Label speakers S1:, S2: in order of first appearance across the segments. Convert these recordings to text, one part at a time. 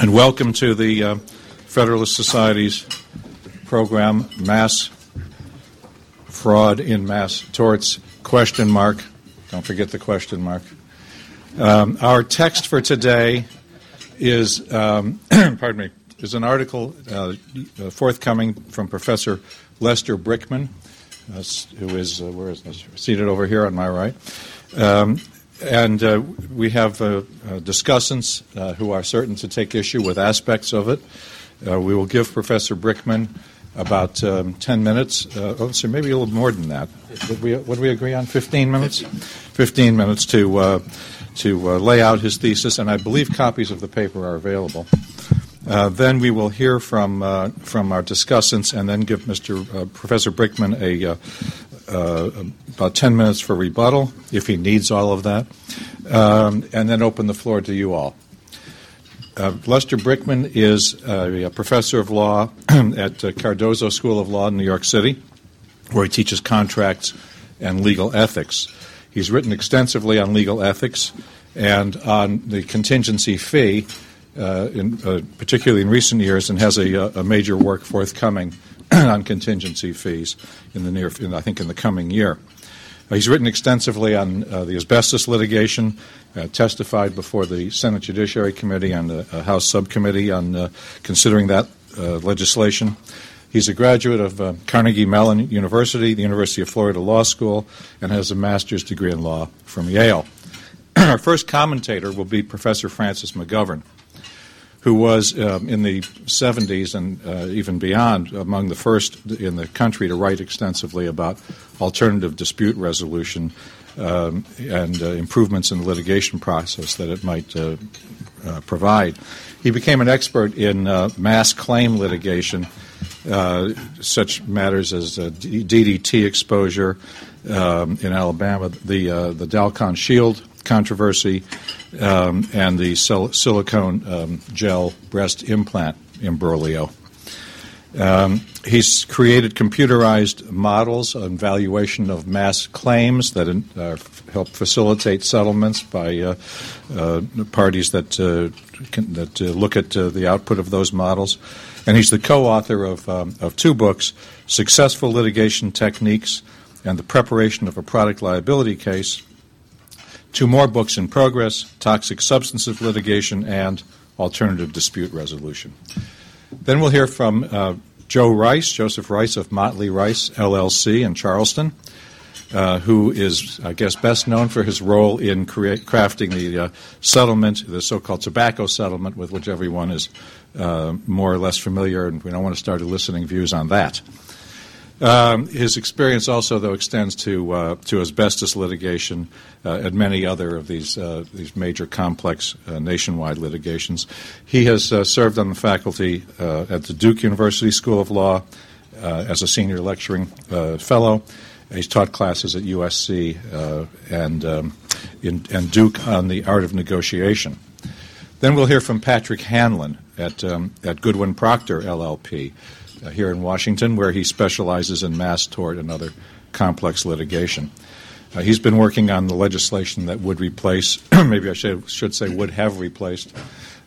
S1: and welcome to the uh, Federalist Society's program, Mass Fraud in Mass Torts, question mark. Don't forget the question mark. Um, our text for today is, um, pardon me, is an article uh, forthcoming from Professor Lester Brickman, uh, who is, uh, where is this? seated over here on my right. Um, and uh, we have uh, uh, discussants uh, who are certain to take issue with aspects of it. Uh, we will give Professor Brickman about um, 10 minutes. Uh, oh, so maybe a little more than that. Would we, would we agree on 15 minutes? 15 minutes to, to lay out his thesis, and I believe copies of the paper are available. then we will hear from, from our discussants and then give Mr. Professor Brickman a uh, about 10 minutes for rebuttal, if he needs all of that, um, and then open the floor to you all. Uh, Lester Brickman is uh, a professor of law at uh, Cardozo School of Law in New York City, where he teaches contracts and legal ethics. He's written extensively on legal ethics and on the contingency fee, uh, in, particularly in recent years, and has a, a major work forthcoming on contingency fees in the near, in, I think, in the coming year. Uh, he's written extensively on uh, the asbestos litigation, uh, testified before the Senate Judiciary Committee and the House Subcommittee on uh, considering that uh, legislation. He's a graduate of uh, Carnegie Mellon University, the University of Florida Law School, and has a master's degree in law from Yale. Our first commentator will be Professor Francis McGovern who was um, in the 70s and uh, even beyond among the first in the country to write extensively about alternative dispute resolution um, and uh, improvements in the litigation process that it might uh, uh provide. He became an expert in uh, mass claim litigation, uh, such matters as DDT exposure um, in Alabama, the the Dalkon Shield controversy, um, and the sil- silicone um, gel breast implant imbroglio. Um, he's created computerized models and valuation of mass claims that uh, help facilitate settlements by uh, uh, parties that uh, can, that uh, look at uh, the output of those models. And he's the co-author of, um, of two books: "Successful Litigation Techniques" and "The Preparation of a Product Liability Case." Two more books in progress Toxic Substances Litigation and Alternative Dispute Resolution. Then we'll hear from uh, Joe Rice, Joseph Rice of Motley Rice LLC in Charleston, uh, who is, I guess, best known for his role in crafting the uh, settlement, the so called tobacco settlement, with which everyone is uh, more or less familiar, and we don't want to start eliciting views on that. Um, his experience also, though, extends to uh, to asbestos litigation uh, and many other of these uh, these major complex uh, nationwide litigations. He has uh, served on the faculty uh, at the Duke University School of Law as a senior lecturing fellow. He's taught classes at USC and um, in, and Duke on the art of negotiation. Then we'll hear from Patrick Hanlon at um, at Goodwin Procter LLP here in Washington, where he specializes in mass tort and other complex litigation. Uh, he's been working on the legislation that would replace, maybe I should, should say, would have replaced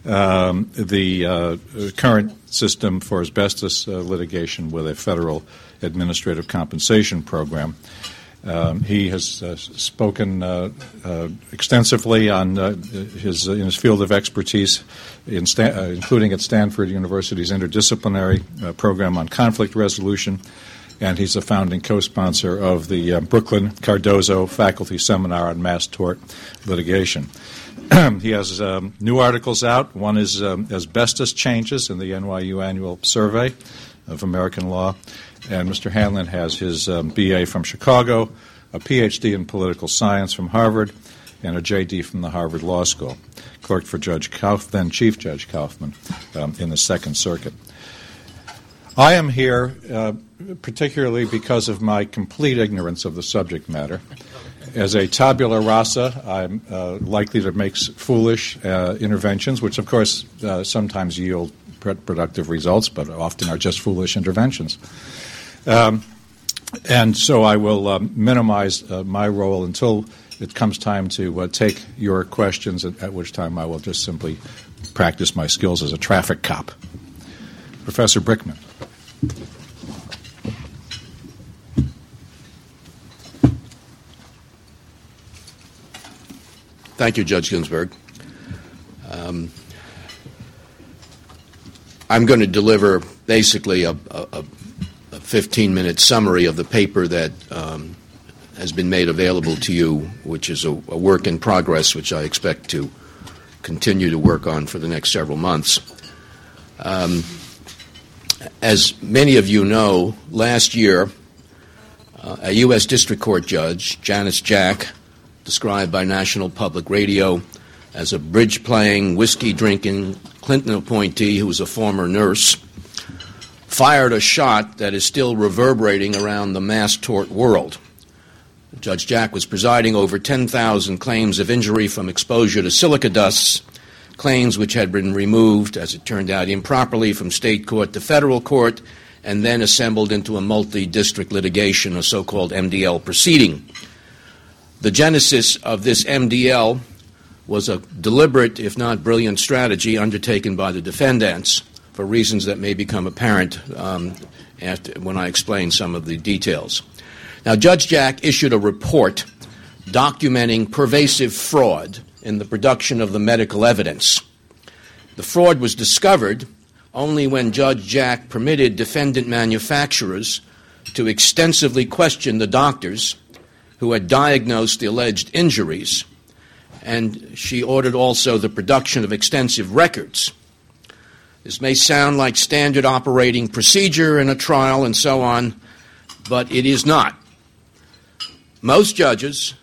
S1: um, the uh, current system for asbestos uh, litigation with a federal administrative compensation program. Um, he has uh, spoken uh, uh, extensively on uh, his in his field of expertise, in uh, including at Stanford University's interdisciplinary uh, program on conflict resolution, and he's a founding co-sponsor of the Brooklyn Cardozo Faculty Seminar on Mass Tort Litigation. he has um, new articles out. One is um, Asbestos Changes in the NYU Annual Survey of American Law and Mr. Hanlon has his um, BA from Chicago, a PhD in political science from Harvard, and a JD from the Harvard Law School. Clerked for Judge Kauf, then Chief Judge Kaufman, um, in the Second Circuit. I am here uh, particularly because of my complete ignorance of the subject matter. As a tabula rasa, I'm uh, likely to make foolish uh, interventions, which of course uh, sometimes yield productive results, but often are just foolish interventions. Um, and so I will uh, minimize uh, my role until it comes time to uh, take your questions, at, at, which time I will just simply practice my skills as a traffic cop. Professor Brickman.
S2: Thank you, Judge Ginsburg. Um, I'm going to deliver basically a, a, a 15 minute summary of the paper that um, has been made available to you, which is a, a, work in progress, which I expect to continue to work on for the next several months. Um, as many of you know, last year, uh, a U.S. District Court judge, Janice Jack, described by National Public Radio as a bridge playing, whiskey drinking Clinton appointee who was a former nurse, fired a shot that is still reverberating around the mass tort world. Judge Jack was presiding over 10,000 claims of injury from exposure to silica dusts, claims which had been removed, as it turned out, improperly from state court to federal court, and then assembled into a multi district litigation, a so called MDL proceeding. The genesis of this MDL was a deliberate, if not brilliant, strategy undertaken by the defendants for reasons that may become apparent um, after, when I explain some of the details. Now, Judge Jack issued a report documenting pervasive fraud in the production of the medical evidence. The fraud was discovered only when Judge Jack permitted defendant manufacturers to extensively question the doctors who had diagnosed the alleged injuries, and she ordered also the production of extensive records. This may sound like standard operating procedure in a trial and so on, but it is not. Most judges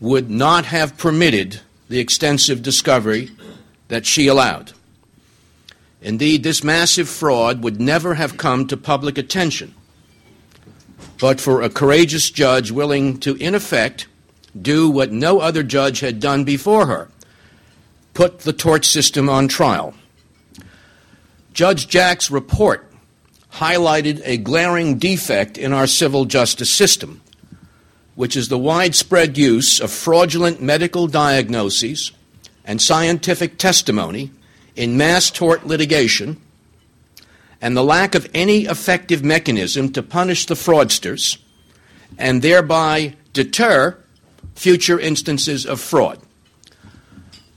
S2: would not have permitted the extensive discovery that she allowed. Indeed, this massive fraud would never have come to public attention but for a courageous judge willing to, in effect, do what no other judge had done before her put the tort system on trial. Judge Jack's report highlighted a glaring defect in our civil justice system, which is the widespread use of fraudulent medical diagnoses and scientific testimony in mass tort litigation and the lack of any effective mechanism to punish the fraudsters and thereby deter future instances of fraud.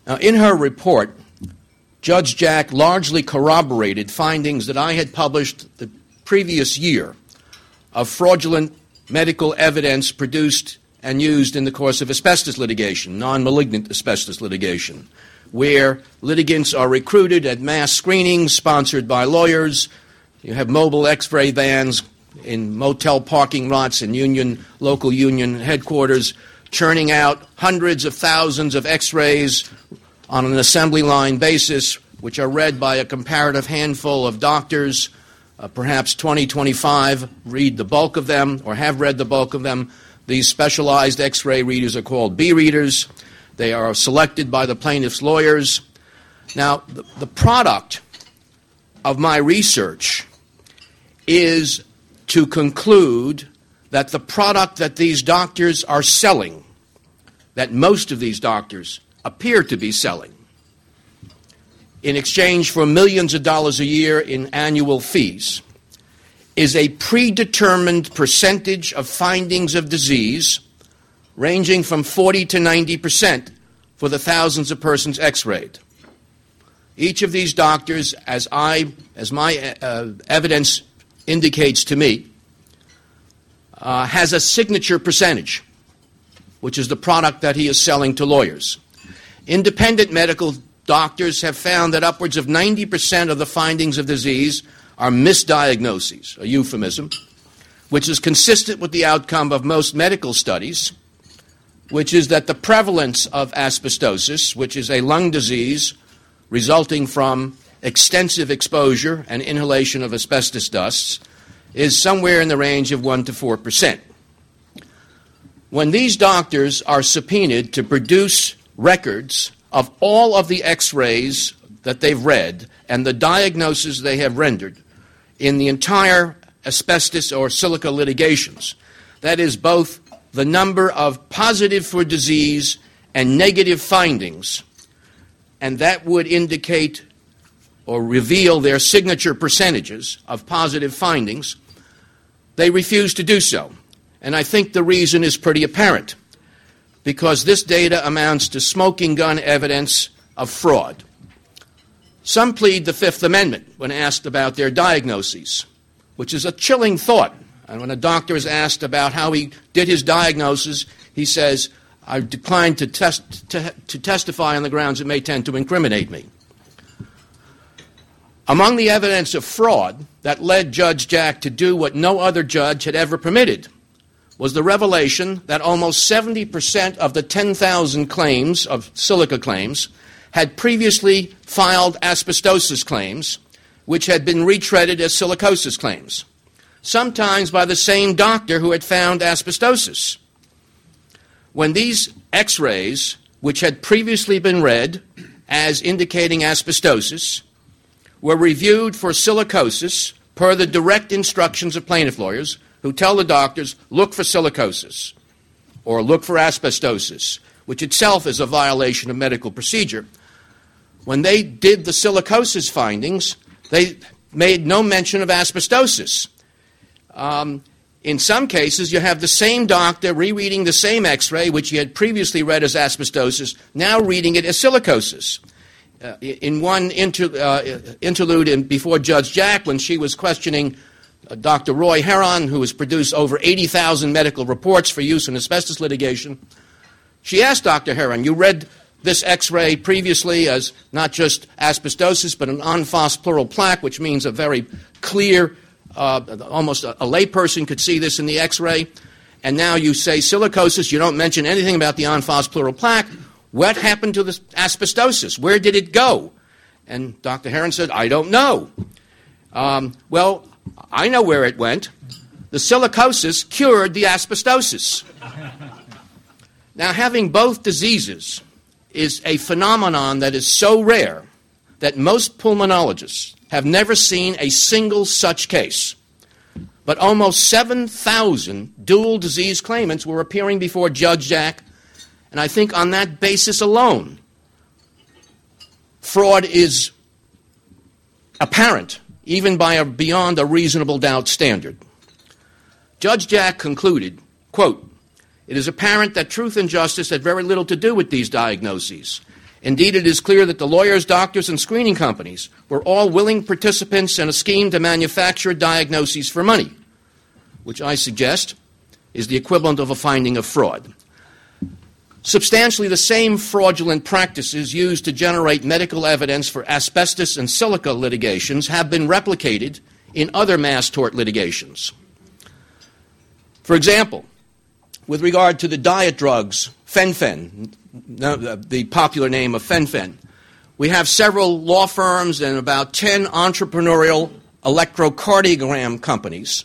S2: Now, in her report, Judge Jack largely corroborated findings that I had published the previous year of fraudulent medical evidence produced and used in the course of asbestos litigation, non malignant asbestos litigation, where litigants are recruited at mass screenings sponsored by lawyers. You have mobile x ray vans in motel parking lots and union, local union headquarters churning out hundreds of thousands of x rays on an assembly line basis, which are read by a comparative handful of doctors. Uh, perhaps 20, 25 read the bulk of them or have read the bulk of them. These specialized x ray readers are called B readers. They are selected by the plaintiff's lawyers. Now, the, the product of my research is to conclude that the product that these doctors are selling, that most of these doctors appear to be selling, in exchange for millions of dollars a year in annual fees, is a predetermined percentage of findings of disease ranging from 40 to 90 percent for the thousands of persons x-rayed. Each of these doctors, as I, as my uh, evidence indicates to me, uh, has a signature percentage, which is the product that he is selling to lawyers. Independent medical doctors have found that upwards of 90% of the findings of disease are misdiagnoses, a euphemism, which is consistent with the outcome of most medical studies which is that the prevalence of asbestosis, which is a lung disease resulting from extensive exposure and inhalation of asbestos dusts, is somewhere in the range of 1 to 4 percent. When these doctors are subpoenaed to produce records of all of the x rays that they've read and the diagnoses they have rendered in the entire asbestos or silica litigations, that is, both the number of positive for disease and negative findings, and that would indicate or reveal their signature percentages of positive findings, they refuse to do so. And I think the reason is pretty apparent because this data amounts to smoking gun evidence of fraud. Some plead the Fifth Amendment when asked about their diagnoses, which is a chilling thought. And when a doctor is asked about how he did his diagnosis, he says, I decline to, test, to, to testify on the grounds it may tend to incriminate me. Among the evidence of fraud that led Judge Jack to do what no other judge had ever permitted was the revelation that almost 70% of the 10,000 claims of silica claims had previously filed asbestosis claims, which had been retreaded as silicosis claims, sometimes by the same doctor who had found asbestosis. When these x rays, which had previously been read as indicating asbestosis, were reviewed for silicosis per the direct instructions of plaintiff lawyers who tell the doctors, look for silicosis or look for asbestosis, which itself is a violation of medical procedure when they did the silicosis findings, they made no mention of asbestosis. Um, in some cases, you have the same doctor rereading the same x ray, which he had previously read as asbestosis, now reading it as silicosis. Uh, in one inter, uh, interlude in, before Judge Jack, when she was questioning Dr. Roy Harron, who has produced over 80,000 medical reports for use in asbestos litigation, she asked Dr. Harron, You read this x ray previously as not just asbestosis, but an en pleural plaque, which means a very clear, uh, almost a, a layperson could see this in the x ray. And now you say silicosis, you don't mention anything about the en pleural plaque. What happened to the asbestosis? Where did it go? And Dr. Harron said, I don't know. Um, well, I know where it went. The silicosis cured the asbestosis. now, having both diseases, is a phenomenon that is so rare that most pulmonologists have never seen a single such case. But almost 7,000 dual disease claimants were appearing before Judge Jack, and I think on that basis alone, fraud is apparent, even by a beyond a reasonable doubt standard. Judge Jack concluded, quote, it is apparent that truth and justice had very little to do with these diagnoses. Indeed, it is clear that the lawyers, doctors, and screening companies were all willing participants in a scheme to manufacture diagnoses for money, which I suggest is the equivalent of a finding of fraud. Substantially the same fraudulent practices used to generate medical evidence for asbestos and silica litigations have been replicated in other mass tort litigations. For example, with regard to the diet drugs, fen-phen, the popular name of fen-phen, we have several law firms and about 10 entrepreneurial electrocardiogram companies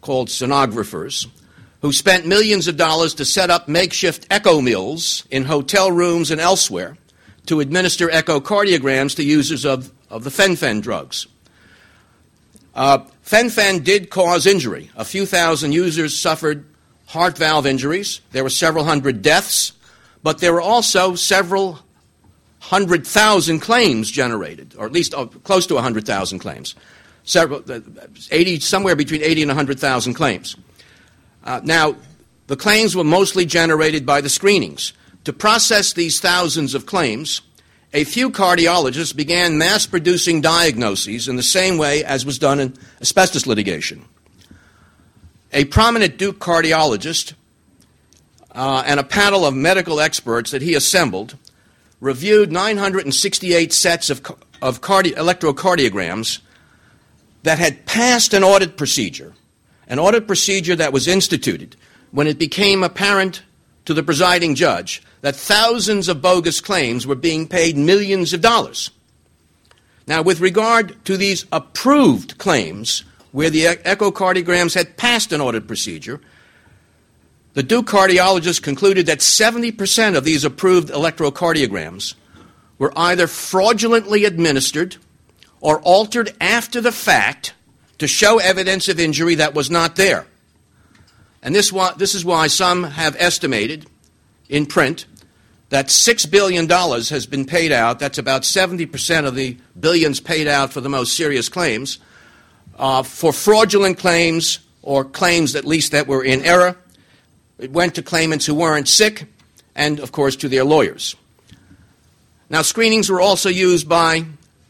S2: called sonographers who spent millions of dollars to set up makeshift echo mills in hotel rooms and elsewhere to administer echocardiograms to users of, of the fen-phen drugs. Uh, fen-phen did cause injury. A few thousand users suffered heart valve injuries. There were several hundred deaths, but there were also several hundred thousand claims generated, or at least uh, close to 100,000 claims. Several, uh, 80, somewhere between 80 and 100,000 claims. Uh, now, the claims were mostly generated by the screenings. To process these thousands of claims, a few cardiologists began mass producing diagnoses in the same way as was done in asbestos litigation a prominent Duke cardiologist uh, and a panel of medical experts that he assembled reviewed 968 sets of, of cardi- electrocardiograms that had passed an audit procedure, an audit procedure that was instituted when it became apparent to the presiding judge that thousands of bogus claims were being paid millions of dollars. Now, with regard to these approved claims, where the echocardiograms had passed an audit procedure, the Duke cardiologist concluded that 70% of these approved electrocardiograms were either fraudulently administered or altered after the fact to show evidence of injury that was not there. And this, this is why some have estimated in print that $6 billion has been paid out. That's about 70% of the billions paid out for the most serious claims, uh, for fraudulent claims or claims at least that were in error. It went to claimants who weren't sick and, of course, to their lawyers. Now, screenings were also used by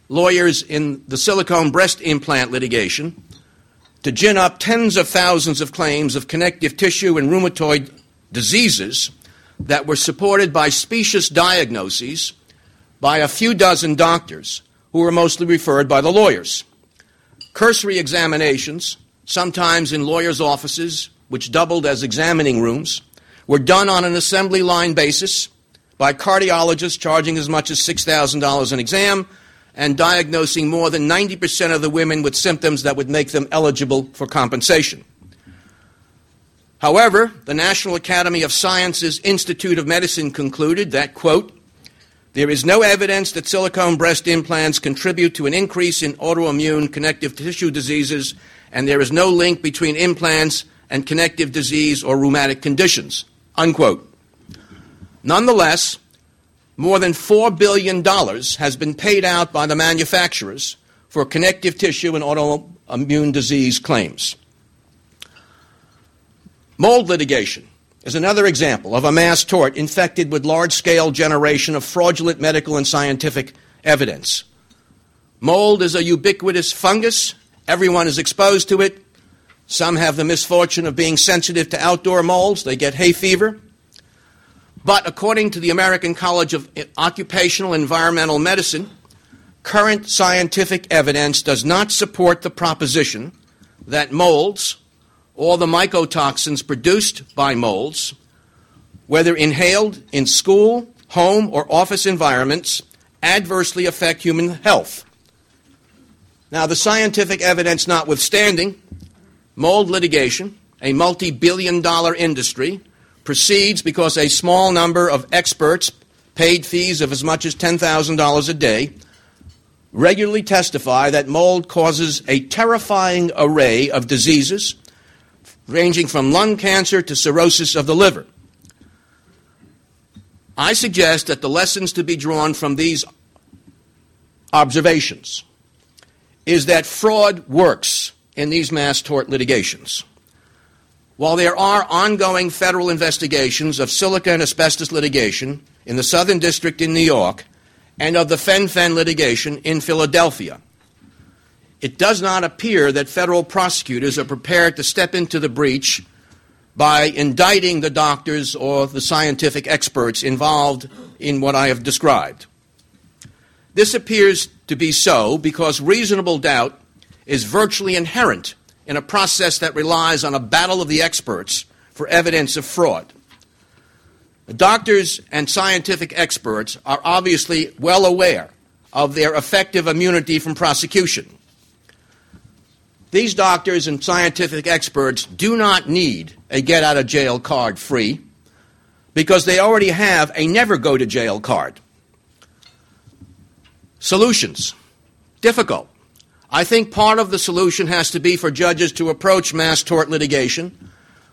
S2: lawyers in the silicone breast implant litigation to gin up tens of thousands of claims of connective tissue and rheumatoid diseases that were supported by specious diagnoses by a few dozen doctors who were mostly referred by the lawyers. Cursory examinations, sometimes in lawyers' offices, which doubled as examining rooms, were done on an assembly line basis by cardiologists charging as much as $6,000 an exam and diagnosing more than 90% of the women with symptoms that would make them eligible for compensation. However, the National Academy of Sciences Institute of Medicine concluded that, quote, there is no evidence that silicone breast implants contribute to an increase in autoimmune connective tissue diseases, and there is no link between implants and connective disease or rheumatic conditions. Unquote. Nonetheless, more than $4 billion has been paid out by the manufacturers for connective tissue and autoimmune disease claims. Mold litigation is another example of a mass tort infected with large scale generation of fraudulent medical and scientific evidence. Mold is a ubiquitous fungus. Everyone is exposed to it. Some have the misfortune of being sensitive to outdoor molds. They get hay fever. But according to the American College of Occupational Environmental Medicine, current scientific evidence does not support the proposition that molds, or the mycotoxins produced by molds, whether inhaled in school, home, or office environments, adversely affect human health. Now, the scientific evidence notwithstanding, mold litigation, a multi billion dollar industry, proceeds because a small number of experts, paid fees of as much as $10,000 a day, regularly testify that mold causes a terrifying array of diseases ranging from lung cancer to cirrhosis of the liver. I suggest that the lessons to be drawn from these observations is that fraud works in these mass tort litigations. While there are ongoing federal investigations of silica and asbestos litigation in the Southern District in New York and of the Fen-Phen litigation in Philadelphia, it does not appear that federal prosecutors are prepared to step into the breach by indicting the doctors or the scientific experts involved in what I have described. This appears to be so because reasonable doubt is virtually inherent in a process that relies on a battle of the experts for evidence of fraud. The doctors and scientific experts are obviously well aware of their effective immunity from prosecution. These doctors and scientific experts do not need a get out of jail card free because they already have a never go to jail card. Solutions difficult. I think part of the solution has to be for judges to approach mass tort litigation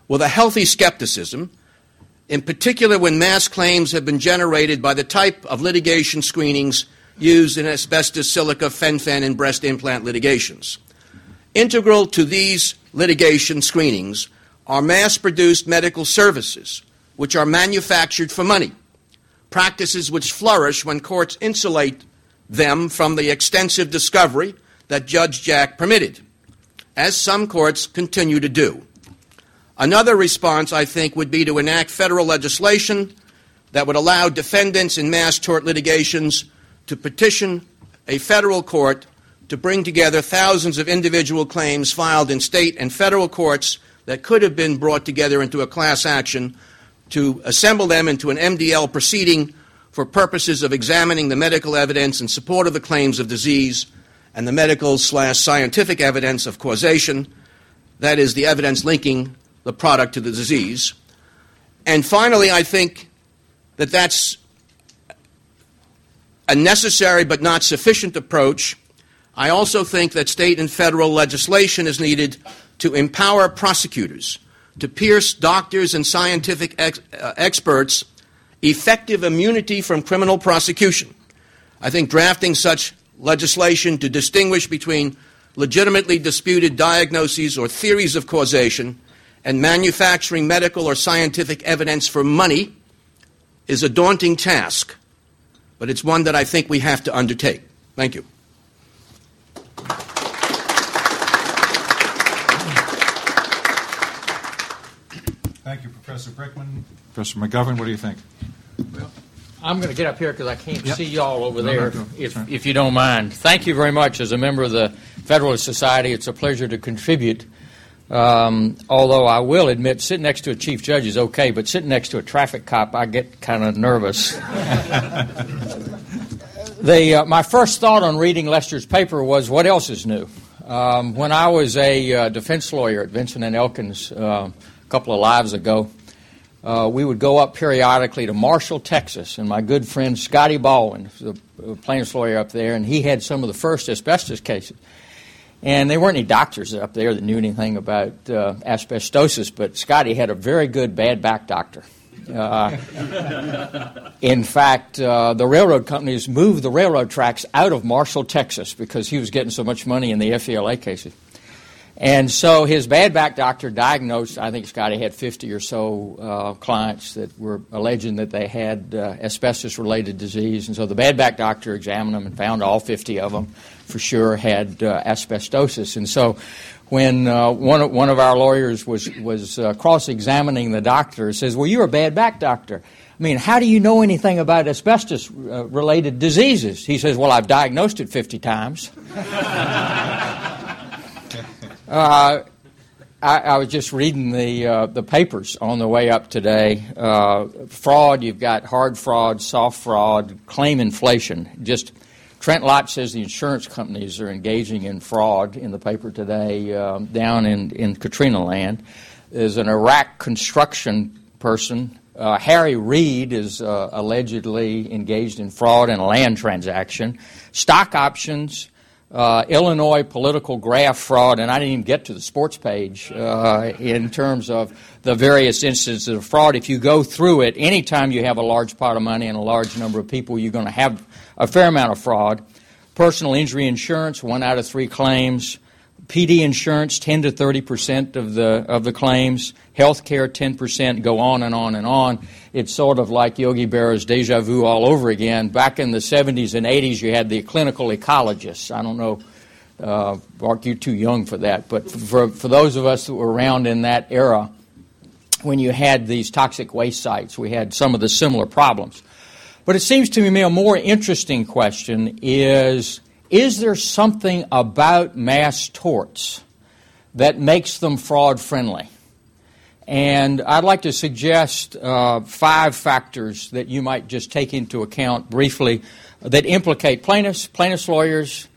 S2: with a healthy skepticism, in particular when mass claims have been generated by the type of litigation screenings used in asbestos, silica, fen-phen, and breast implant litigations. Integral to these litigation screenings are mass produced medical services, which are manufactured for money, practices which flourish when courts insulate them from the extensive discovery that Judge Jack permitted, as some courts continue to do. Another response, I think, would be to enact federal legislation that would allow defendants in mass tort litigations to petition a federal court to bring together thousands of individual claims filed in state and federal courts that could have been brought together into a class action to assemble them into an MDL proceeding for purposes of examining the medical evidence in support of the claims of disease and the medical slash scientific evidence of causation, that is, the evidence linking the product to the disease. And finally, I think that that's a necessary but not sufficient approach. I also think that state and federal legislation is needed to empower prosecutors to pierce doctors and scientific ex- uh, experts effective immunity from criminal prosecution. I think drafting such legislation to distinguish between legitimately disputed diagnoses or theories of causation and manufacturing medical or scientific evidence for money is a daunting task, but it's one that I think we have to undertake. Thank you.
S1: Thank you, Professor Brickman. Professor McGovern, what do you think?
S3: Well, I'm going to get up here because I can't
S1: Yep.
S3: see y'all over
S1: No,
S3: there,
S1: no, no.
S3: if, if you don't mind. Thank you very much. As a member of the Federalist Society, it's a pleasure to contribute. Um, although I will admit, sitting next to a chief judge is okay, but sitting next to a traffic cop, I get kind of nervous. the, uh, my first thought on reading Lester's paper was, what else is new? Um, when I was a uh, defense lawyer at Vinson and Elkins uh, a couple of lives ago, uh, we would go up periodically to Marshall, Texas, and my good friend Scotty Baldwin, the plaintiff's lawyer up there, and he had some of the first asbestos cases. And there weren't any doctors up there that knew anything about uh, asbestosis, but Scotty had a very good bad back doctor. Uh, in fact, uh, the railroad companies moved the railroad tracks out of Marshall, Texas, because he was getting so much money in the FELA cases. And so his bad back doctor diagnosed, I think Scotty had 50 or so uh, clients that were alleging that they had uh, asbestos related disease. And so the bad back doctor examined them and found all 50 of them for sure had uh, asbestosis. And so when uh, one, of, one of our lawyers was, was uh, cross examining the doctor, says, Well, you're a bad back doctor. I mean, how do you know anything about asbestos uh, related diseases? He says, Well, I've diagnosed it 50 times. Uh, I, I was just reading the uh, the papers on the way up today. Uh, fraud, you've got hard fraud, soft fraud, claim inflation. Just Trent Lott says the insurance companies are engaging in fraud in the paper today um, down in, in Katrina land. There's an Iraq construction person. Uh, Harry Reid is uh, allegedly engaged in fraud in a land transaction. Stock options, uh, Illinois political graft fraud, and I didn't even get to the sports page uh, in terms of the various instances of fraud. If you go through it, anytime you have a large pot of money and a large number of people, you're going to have a fair amount of fraud. Personal injury insurance, one out of three claims. PD insurance, 10 to 30 percent of the of the claims. Health care, 10 percent. Go on and on and on. It's sort of like Yogi Berra's deja vu all over again. Back in the 70s and 80s, you had the clinical ecologists. I don't know, uh, Mark, you're too young for that, but for for those of us that were around in that era, when you had these toxic waste sites, we had some of the similar problems. But it seems to me a more interesting question is is there something about mass torts that makes them fraud friendly? And I'd like to suggest uh, five factors that you might just take into account briefly that implicate plaintiffs, plaintiffs' lawyers,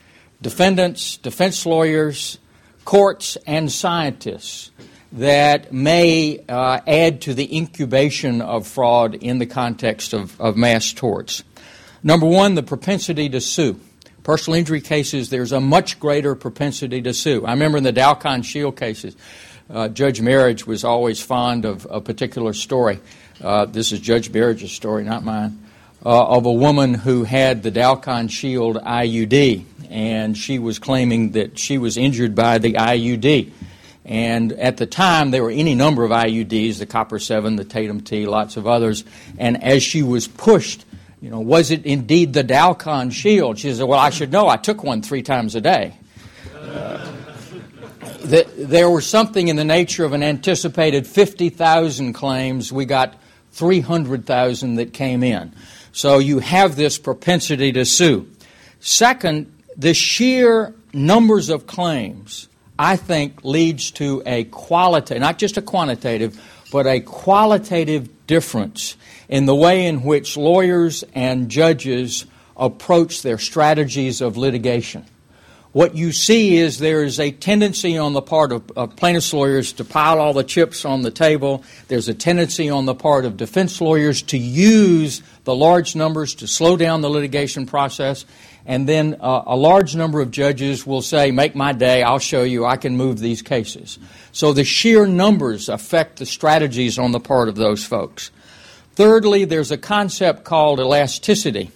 S3: defendants, defense lawyers, courts, and scientists that may uh, add to the incubation of fraud in the context of, of mass torts. Number one, the propensity to sue. Personal injury cases, there's a much greater propensity to sue. I remember in the Dalkon Shield cases, uh, Judge Merhige was always fond of a particular story. Uh, this is Judge Merhige's story, not mine, uh, of a woman who had the Dalkon Shield IUD, and she was claiming that she was injured by the IUD. And at the time, there were any number of IUDs, the Copper 7, the Tatum T, lots of others. And as she was pushed, you know, was it indeed the Dalkon Shield? She said, Well, I should know. I took one three times a day. Uh, there was something in the nature of an anticipated 50,000 claims. We got 300,000 that came in. So you have this propensity to sue. Second, the sheer numbers of claims, I think, leads to a qualitative, not just a quantitative, but a qualitative difference in the way in which lawyers and judges approach their strategies of litigation. what you see is there is a tendency on the part of, of, plaintiffs' lawyers to pile all the chips on the table. There's a tendency on the part of defense lawyers to use the large numbers to slow down the litigation process. And then uh, a large number of judges will say, Make my day, I'll show you, I can move these cases. So the sheer numbers affect the strategies on the part of those folks. Thirdly, there's a concept called elasticity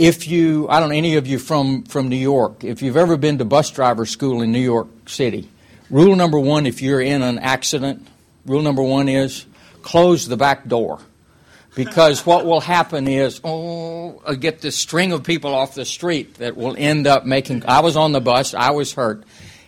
S3: if you, I don't know any of you from, from New York, if you've ever been to bus driver school in New York City, rule number one if you're in an accident, rule number one is close the back door. Because what will happen is, oh, I get this string of people off the street that will end up making. I was on the bus, I was hurt.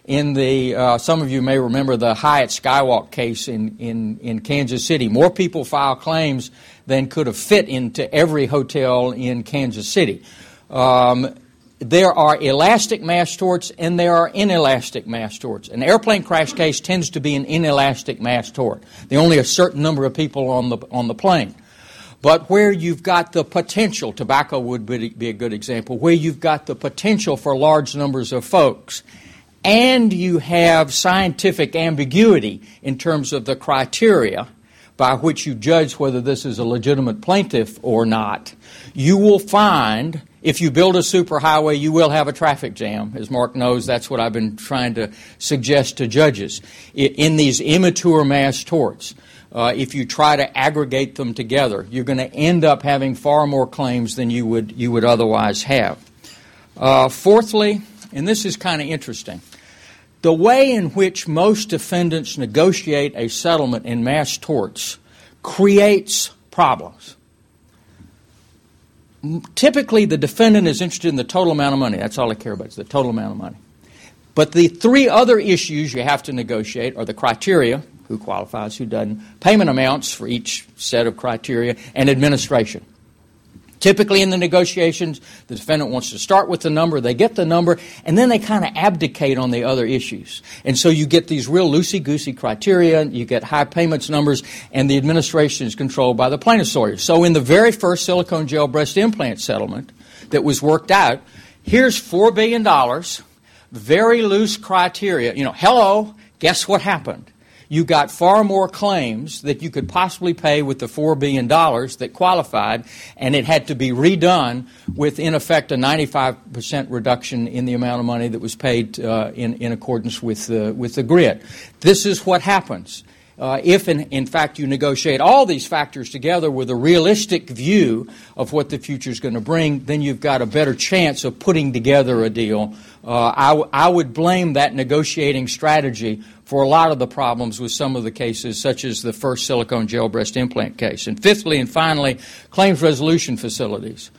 S3: In the, uh, some of you may remember the Hyatt Skywalk case in, in, in Kansas City. More people file claims than could have fit into every hotel in Kansas City. Um, there are elastic mass torts and there are inelastic mass torts. An airplane crash case tends to be an inelastic mass tort. There only a certain number of people on the, on the plane. But where you've got the potential, tobacco would be a good example, where you've got the potential for large numbers of folks, and you have scientific ambiguity in terms of the criteria, by which you judge whether this is a legitimate plaintiff or not, you will find if you build a superhighway, you will have a traffic jam. As Mark knows, that's what I've been trying to suggest to judges. In these immature mass torts, uh, if you try to aggregate them together, you're going to end up having far more claims than you would, you would otherwise have. Uh, fourthly, and this is kind of interesting, the way in which most defendants negotiate a settlement in mass torts creates problems. Typically, the defendant is interested in the total amount of money. That's all they care about, is the total amount of money. But the three other issues you have to negotiate are the criteria who qualifies, who doesn't, payment amounts for each set of criteria, and administration. Typically, in the negotiations, the defendant wants to start with the number, they get the number, and then they kind of abdicate on the other issues. And so you get these real loosey goosey criteria, you get high payments numbers, and the administration is controlled by the plaintiff's lawyer. So, in the very first silicone gel breast implant settlement that was worked out, here's $4 billion, very loose criteria. You know, hello, guess what happened? You got far more claims that you could possibly pay with the $4 billion that qualified, and it had to be redone with, in effect, a 95% reduction in the amount of money that was paid uh, in, in accordance with the, with the grid. This is what happens. Uh, if, in, in, fact, you negotiate all these factors together with a realistic view of what the future is going to bring, then you've got a better chance of putting together a deal. Uh, I, w- I would blame that negotiating strategy for a lot of the problems with some of the cases, such as the first silicone gel breast implant case. And fifthly and finally, claims resolution facilities.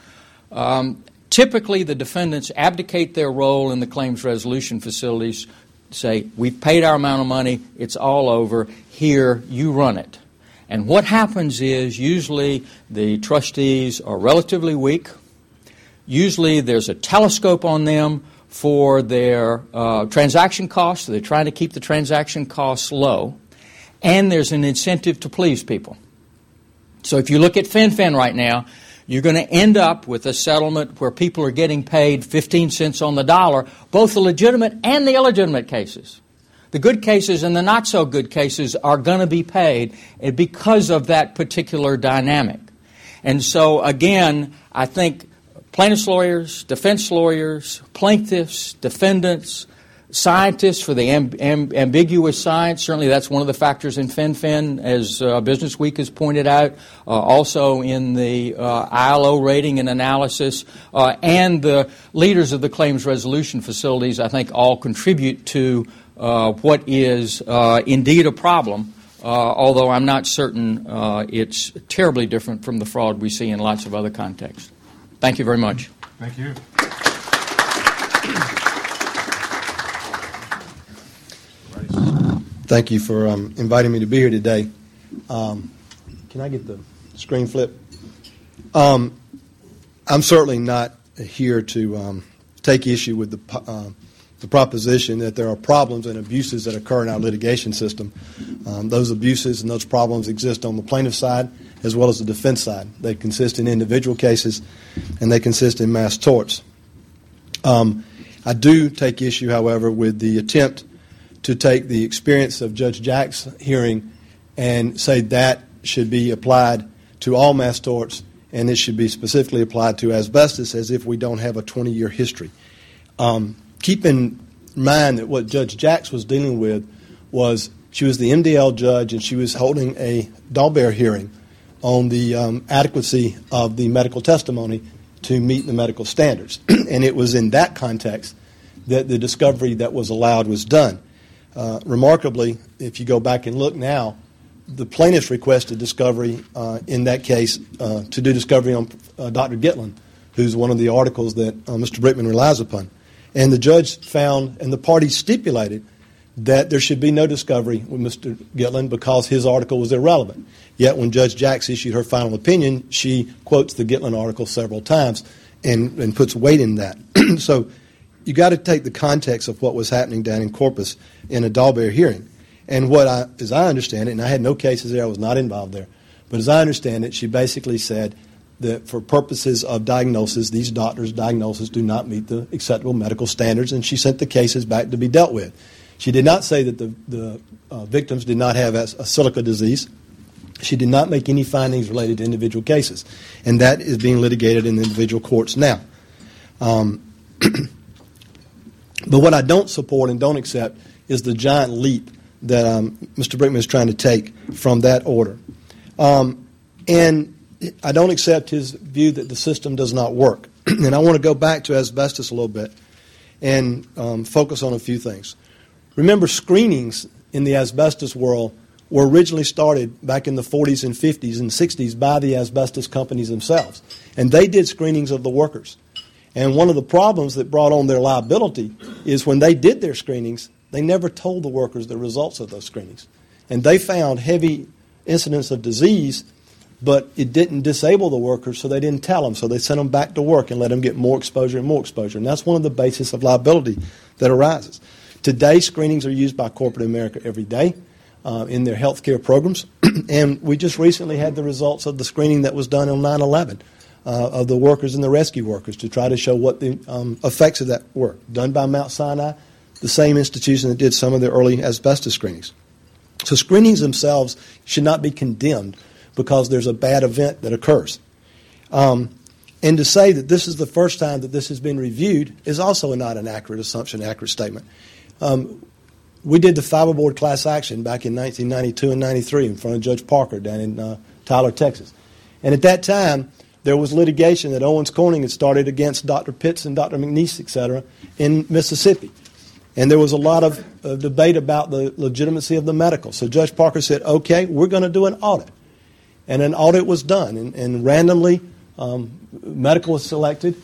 S3: Um, typically, the defendants abdicate their role in the claims resolution facilities, say, We've paid our amount of money, it's all over, here, you run it. And what happens is usually the trustees are relatively weak. Usually there's a telescope on them for their uh, transaction costs. they're trying to keep the transaction costs low. And there's an incentive to please people. So if you look at fen-phen right now, you're going to end up with a settlement where people are getting paid 15 cents on the dollar, both the legitimate and the illegitimate cases. The good cases and the not so good cases are going to be paid eh, because of that particular dynamic. And so, again, I think plaintiffs' lawyers, defense lawyers, plaintiffs, defendants, scientists for the amb- amb- ambiguous science. Certainly, that's one of the factors in fen-phen, as uh, Business Week has pointed out. Uh, also, in the uh, ILO rating and analysis, uh, and the leaders of the claims resolution facilities, I think, all contribute to uh, what is uh, indeed a problem. although I'm not certain it's terribly different from the fraud we see in lots of other contexts. Thank you very much.
S1: Thank you.
S4: Thank you for um, inviting me to be here today. Um, can I get the screen flip? Um, I'm certainly not here to um, take issue with the, uh, the proposition that there are problems and abuses that occur in our litigation system. Um, those abuses and those problems exist on the plaintiff side as well as the defense side. They consist in individual cases and they consist in mass torts. Um, I do take issue, however, with the attempt to take the experience of Judge Jack's hearing and say that should be applied to all mass torts and it should be specifically applied to asbestos as if we don't have a 20 year history. Um, keep in mind that what Judge Jacks was dealing with was she was the MDL judge and she was holding a Daubert hearing on the um, adequacy of the medical testimony to meet the medical standards. and it was in that context that the discovery that was allowed was done. Uh, remarkably, if you go back and look now, the plaintiffs requested discovery uh, in that case uh, to do discovery on uh, Dr. Gitlin, who's one of the articles that uh, Mr. Brickman relies upon. And the judge found, and the parties stipulated, that there should be no discovery with Mr. Gitlin because his article was irrelevant. Yet when Judge Jacks issued her final opinion, she quotes the Gitlin article several times and, and puts weight in that. so you got to take the context of what was happening down in Corpus in a Daubert hearing. And what I, as I understand it, and I had no cases there, I was not involved there, but as I understand it, she basically said that for purposes of diagnosis, these doctors' diagnoses do not meet the acceptable medical standards, and she sent the cases back to be dealt with. She did not say that the, the uh, victims did not have a, a silica disease. She did not make any findings related to individual cases, and that is being litigated in the individual courts now. Um, but what I don't support and don't accept is the giant leap that um, Mr. Brickman is trying to take from that order. Um, and I don't accept his view that the system does not work. and I want to go back to asbestos a little bit and um, focus on a few things. Remember, screenings in the asbestos world were originally started back in the 40s and 50s and 60s by the asbestos companies themselves. And they did screenings of the workers. And one of the problems that brought on their liability is when they did their screenings, they never told the workers the results of those screenings. And they found heavy incidence of disease, but it didn't disable the workers, so they didn't tell them. So they sent them back to work and let them get more exposure and more exposure. And that's one of the basis of liability that arises. Today, screenings are used by corporate America every day uh, in their health care programs. and we just recently had the results of the screening that was done on 9 11 uh, of the workers and the rescue workers to try to show what the um, effects of that were. Done by Mount Sinai, the same institution that did some of the early asbestos screenings. So screenings themselves should not be condemned because there's a bad event that occurs. Um, and to say that this is the first time that this has been reviewed is also not an accurate assumption, accurate statement. Um, we did the Fibreboard class action back in 1992 and 93 in front of Judge Parker down in uh, Tyler, Texas. And at that time, there was litigation that Owens Corning had started against Dr. Pitts and Dr. McNeese, et cetera, in Mississippi. And there was a lot of uh, debate about the legitimacy of the medical. So Judge Parker said, okay, we're going to do an audit. And an audit was done. And, and randomly, um, medical was selected.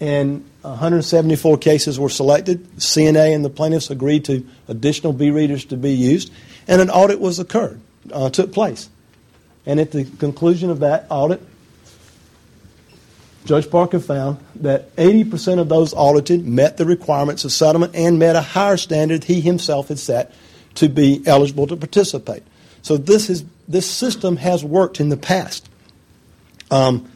S4: And 174 cases were selected. CNA and the plaintiffs agreed to additional B readers to be used. And an audit was occurred, uh, took place. And at the conclusion of that audit, Judge Parker found that 80% of those audited met the requirements of settlement and met a higher standard he himself had set to be eligible to participate. So this, is, this system has worked in the past. Um,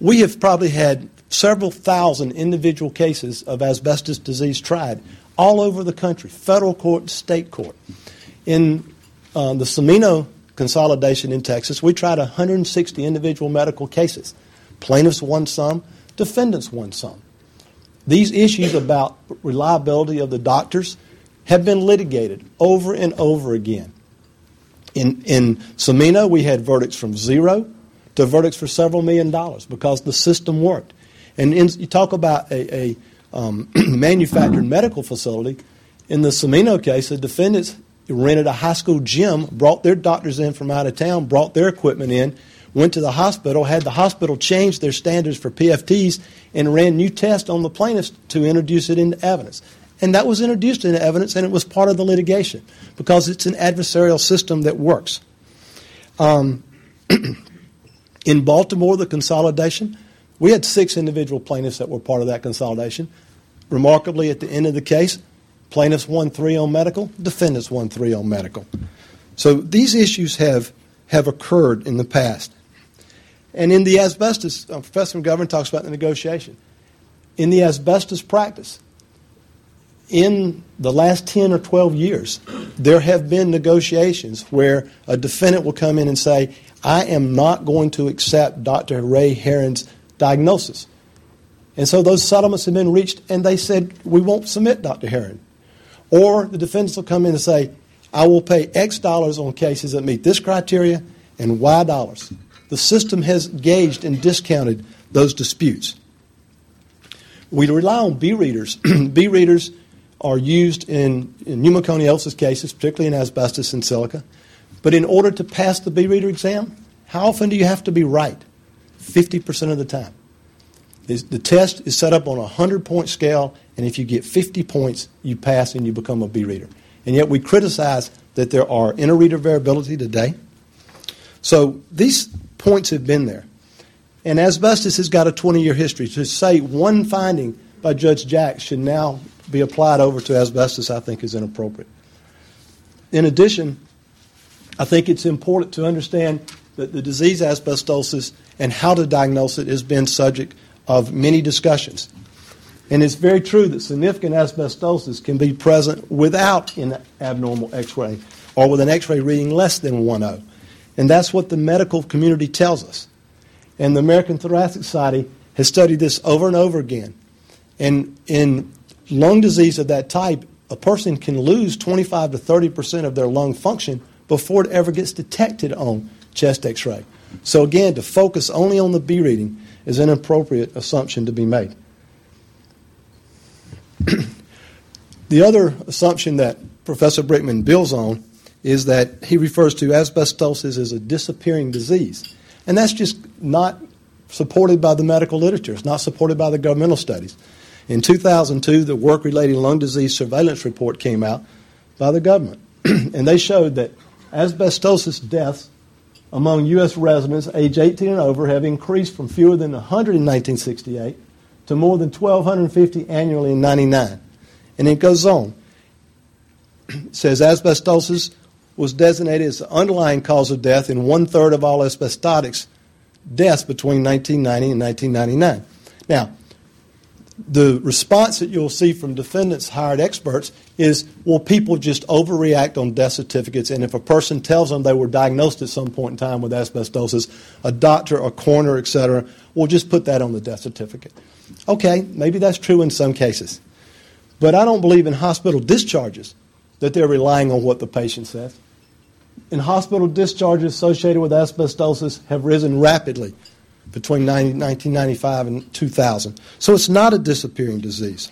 S4: we have probably had several thousand individual cases of asbestos disease tried all over the country, federal court, state court. In uh, the Cimino consolidation in Texas, we tried 160 individual medical cases. Plaintiffs won some, defendants won some. These issues about reliability of the doctors have been litigated over and over again. In, in Cimino, we had verdicts from zero to verdicts for several million dollars because the system worked. And in, you talk about a, a um, manufactured medical facility. In the Cimino case, the defendants rented a high school gym, brought their doctors in from out of town, brought their equipment in, went to the hospital, had the hospital change their standards for PFTs, and ran new tests on the plaintiffs to introduce it into evidence. And that was introduced into evidence, and it was part of the litigation because it's an adversarial system that works. Um, in Baltimore, the consolidation, we had six individual plaintiffs that were part of that consolidation. Remarkably, at the end of the case, plaintiffs won three on medical, defendants won three on medical. So these issues have, have occurred in the past. And in the asbestos, uh, Professor McGovern talks about the negotiation. in the asbestos practice, in the last 10 or 12 years, there have been negotiations where a defendant will come in and say, I am not going to accept Dr. Ray Harron's diagnosis. And so those settlements have been reached, and they said, We won't submit Dr. Harron. Or the defendants will come in and say, I will pay X dollars on cases that meet this criteria and Y dollars. The system has gauged and discounted those disputes. We rely on B readers. B readers are used in, in pneumoconiosis cases, particularly in asbestos and silica. But in order to pass the B reader exam, how often do you have to be right? 50% of the time. The test is set up on a 100 point scale, and if you get 50 points, you pass and you become a B reader. And yet we criticize that there are inter-reader variability today. So these points have been there. And asbestos has got a 20 year history. To say one finding by Judge Jack should now be applied over to asbestos, I think, is inappropriate. In addition, I think it's important to understand that the disease asbestosis and how to diagnose it has been subject of many discussions. And it's very true that significant asbestosis can be present without an abnormal x ray or with an x ray reading less than 1.0. And that's what the medical community tells us. And the American Thoracic Society has studied this over and over again. And in lung disease of that type, a person can lose 25 to 30 percent of their lung function before it ever gets detected on chest x ray. So, again, to focus only on the B reading is an inappropriate assumption to be made. the other assumption that Professor Brickman builds on is that he refers to asbestosis as a disappearing disease. And that's just not supported by the medical literature, it's not supported by the governmental studies. In 2002, the work related lung disease surveillance report came out by the government, and they showed that asbestosis deaths among U.S. residents age 18 and over have increased from fewer than 100 in 1968 to more than 1,250 annually in 99. And it goes on. It says asbestosis was designated as the underlying cause of death in one third of all asbestotics deaths between 1990 and 1999. Now, the response that you'll see from defendants hired experts is well, people just overreact on death certificates and if a person tells them they were diagnosed at some point in time with asbestosis a doctor a coroner etc will just put that on the death certificate okay maybe that's true in some cases but i don't believe in hospital discharges that they're relying on what the patient says and hospital discharges associated with asbestosis have risen rapidly between 90, 1995 and 2000. So it's not a disappearing disease.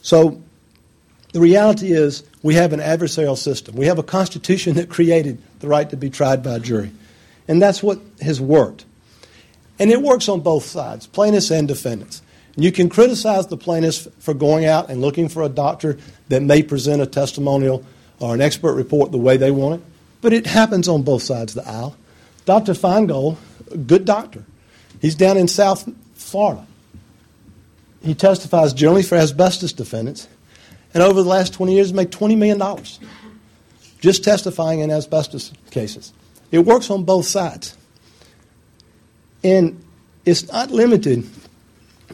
S4: So the reality is we have an adversarial system. We have a constitution that created the right to be tried by a jury. And that's what has worked. And it works on both sides, plaintiffs and defendants. And you can criticize the plaintiffs for going out and looking for a doctor that may present a testimonial or an expert report the way they want it, but it happens on both sides of the aisle. Dr. Feingold good doctor. He's down in South Florida. He testifies generally for asbestos defendants, and over the last 20 years, made $20 million just testifying in asbestos cases. It works on both sides. And it's not limited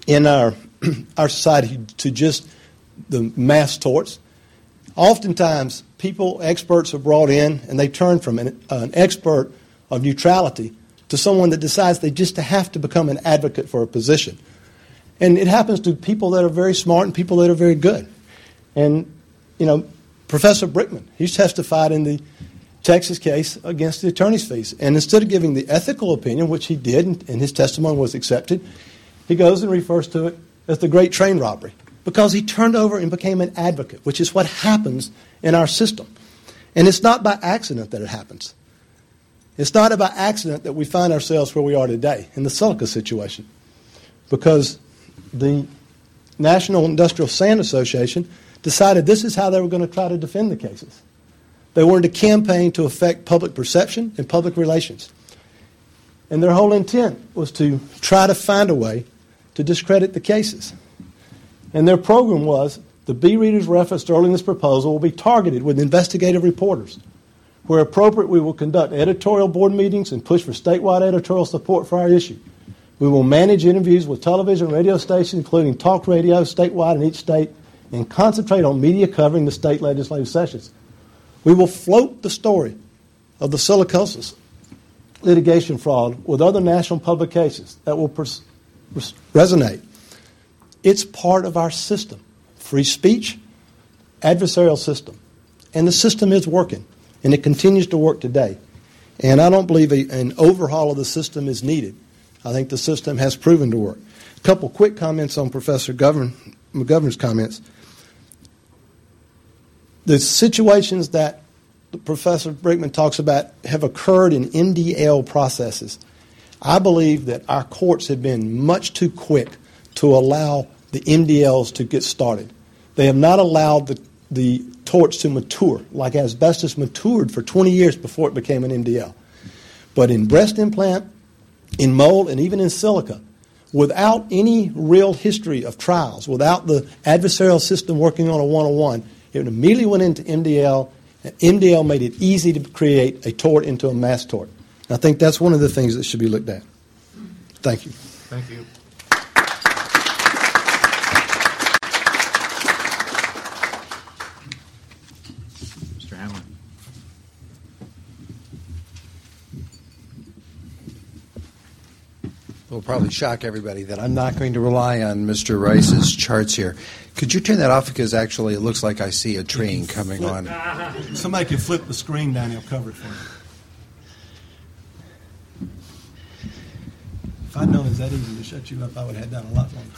S4: in our, our society to just the mass torts. Oftentimes, people, experts are brought in, and they turn from an, an expert of neutrality to someone that decides they just have to become an advocate for a position. And it happens to people that are very smart and people that are very good. And, you know, Professor Brickman, he's testified in the Texas case against the attorney's fees. And instead of giving the ethical opinion, which he did, and his testimony was accepted, he goes and refers to it as the great train robbery because he turned over and became an advocate, which is what happens in our system. And it's not by accident that it happens. It's not by accident that we find ourselves where we are today in the silica situation because the National Industrial Sand Association decided this is how they were going to try to defend the cases. They wanted to campaign to affect public perception and public relations. And their whole intent was to try to find a way to discredit the cases. And their program was the B readers referenced early in this proposal will be targeted with investigative reporters where appropriate, we will conduct editorial board meetings and push for statewide editorial support for our issue. We will manage interviews with television and radio stations, including talk radio statewide in each state, and concentrate on media covering the state legislative sessions. We will float the story of the silicosis litigation fraud with other national publications that will pers- res- resonate. It's part of our system free speech, adversarial system. And the system is working, and it continues to work today. And I don't believe a, an overhaul of the system is needed. I think the system has proven to work. A couple quick comments on Professor Govern, McGovern's comments. The situations that Professor Brickman talks about have occurred in MDL processes. I believe that our courts have been much too quick to allow the MDLs to get started. They have not allowed the, the torts to mature, like asbestos matured for 20 years before it became an MDL. But in breast implant, in mold, and even in silica, without any real history of trials, without the adversarial system working on a one on one, it immediately went into MDL, and MDL made it easy to create a tort into a mass tort. I think that's one of the things that should be looked at. Thank you.
S1: Thank you.
S5: Will probably shock everybody that I'm not going to rely on Mr. Rice's charts here. Could you turn that off because actually it looks like I see a train coming on.
S4: Somebody can flip the screen down, he'll cover it for me. If I'd known it was that easy to shut you up, I would have had that a lot longer.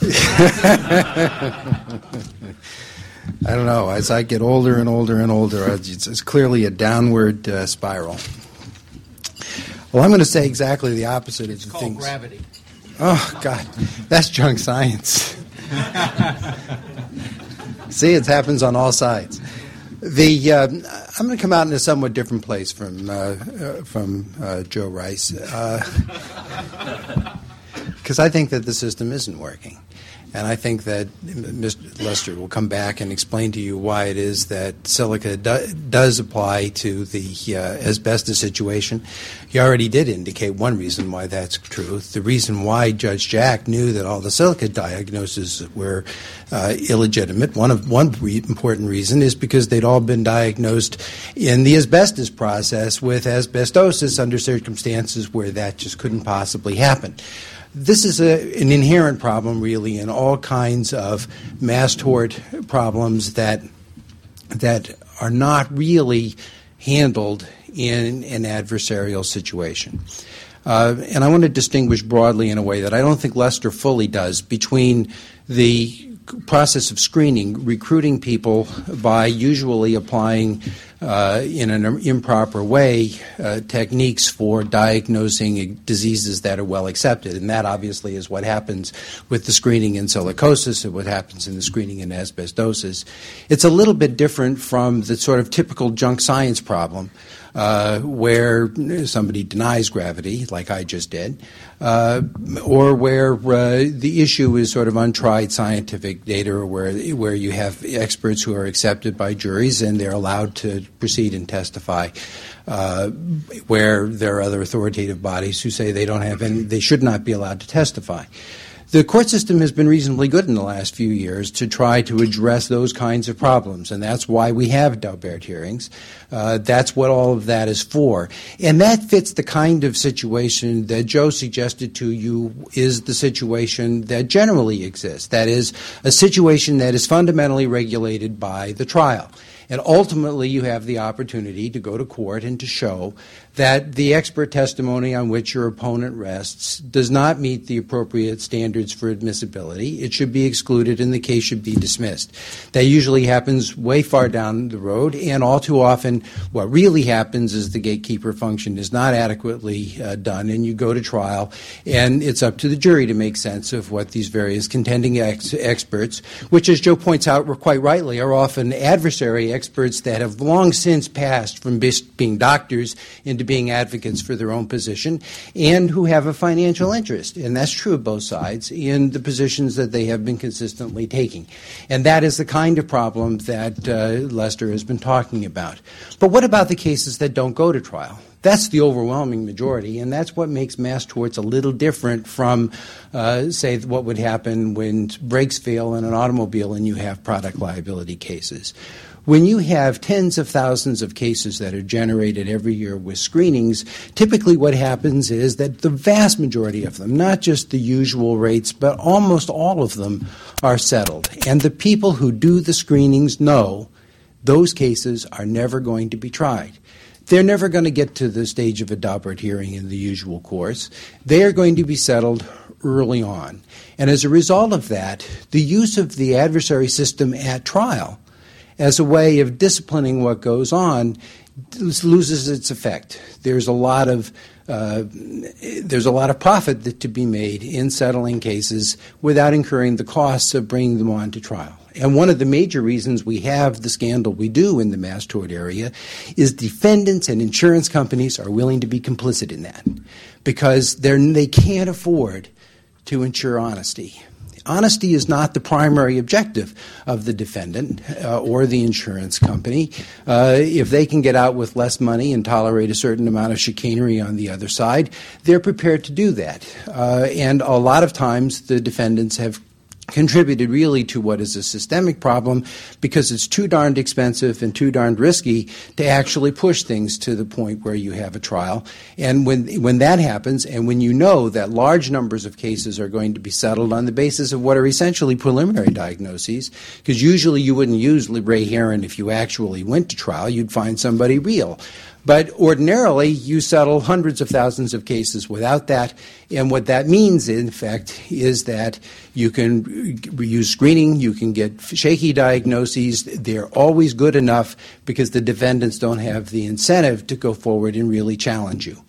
S5: I don't know. As I get older and older and older, it's, it's clearly a downward uh, spiral. Well, I'm going to say exactly the opposite
S3: It's
S5: of
S3: called
S5: things.
S3: gravity.
S5: Oh God, that's junk science. See, it happens on all sides. The uh, I'm going to come out in a somewhat different place from uh, uh, from uh, Joe Rice because I think that the system isn't working. And I think that Mr. Lester will come back and explain to you why it is that silica do, does apply to the uh, asbestos situation. He already did indicate one reason why that's true. The reason why Judge Jack knew that all the silica diagnoses were uh, illegitimate, one of one re- important reason is because they'd all been diagnosed in the asbestos process with asbestosis under circumstances where that just couldn't possibly happen this is a, an inherent problem, really, in all kinds of mass tort problems that that are not really handled in an adversarial situation. Uh, and I want to distinguish broadly in a way that I don't think Lester fully does between the process of screening, recruiting people by usually applying uh, in an improper way uh, techniques for diagnosing diseases that are well accepted. And that obviously is what happens with the screening in silicosis and what happens in the screening in asbestosis. It's a little bit different from the sort of typical junk science problem. Uh, where somebody denies gravity, like I just did, uh, or where uh, the issue is sort of untried scientific data, or where where you have experts who are accepted by juries and they're allowed to proceed and testify. Uh, where there are other authoritative bodies who say they don't have any, they should not be allowed to testify. The court system has been reasonably good in the last few years to try to address those kinds of problems, and that's why we have Daubert hearings. Uh, that's what all of that is for. And that fits the kind of situation that Joe suggested to you is the situation that generally exists. That is, a situation that is fundamentally regulated by the trial. And ultimately, you have the opportunity to go to court and to show that the expert testimony on which your opponent rests does not meet the appropriate standards for admissibility. It should be excluded and the case should be dismissed. That usually happens way far down the road, and all too often, what really happens is the gatekeeper function is not adequately uh, done, and you go to trial, and it's up to the jury to make sense of what these various contending ex- experts, which, as Joe points out quite rightly, are often adversary experts that have long since passed from being doctors into being advocates for their own position and who have a financial interest, and that's true of both sides, in the positions that they have been consistently taking. And that is the kind of problem that uh, Lester has been talking about. But what about the cases that don't go to trial? That's the overwhelming majority, and that's what makes mass torts a little different from, uh, say, what would happen when brakes fail in an automobile and you have product liability cases. When you have tens of thousands of cases that are generated every year with screenings, typically what happens is that the vast majority of them, not just the usual rates, but almost all of them, are settled. And the people who do the screenings know those cases are never going to be tried. They're never going to get to the stage of a Daubert hearing in the usual course. They are going to be settled early on. And as a result of that, the use of the adversary system at trial as a way of disciplining what goes on loses its effect. There's a lot of uh, there's a lot of profit that, to be made in settling cases without incurring the costs of bringing them on to trial. And one of the major reasons we have the scandal we do in the mass tort area is defendants and insurance companies are willing to be complicit in that because they can't afford to ensure honesty. Honesty is not the primary objective of the defendant uh, or the insurance company. Uh, if they can get out with less money and tolerate a certain amount of chicanery on the other side, they're prepared to do that. Uh, and a lot of times the defendants have contributed really to what is a systemic problem because it's too darned expensive and too darned risky to actually push things to the point where you have a trial. And when when that happens and when you know that large numbers of cases are going to be settled on the basis of what are essentially preliminary diagnoses, because usually you wouldn't use Ray Harron if you actually went to trial, you'd find somebody real. But ordinarily, you settle hundreds of thousands of cases without that. And what that means, in fact, is that you can use screening, you can get shaky diagnoses. They're always good enough because the defendants don't have the incentive to go forward and really challenge you.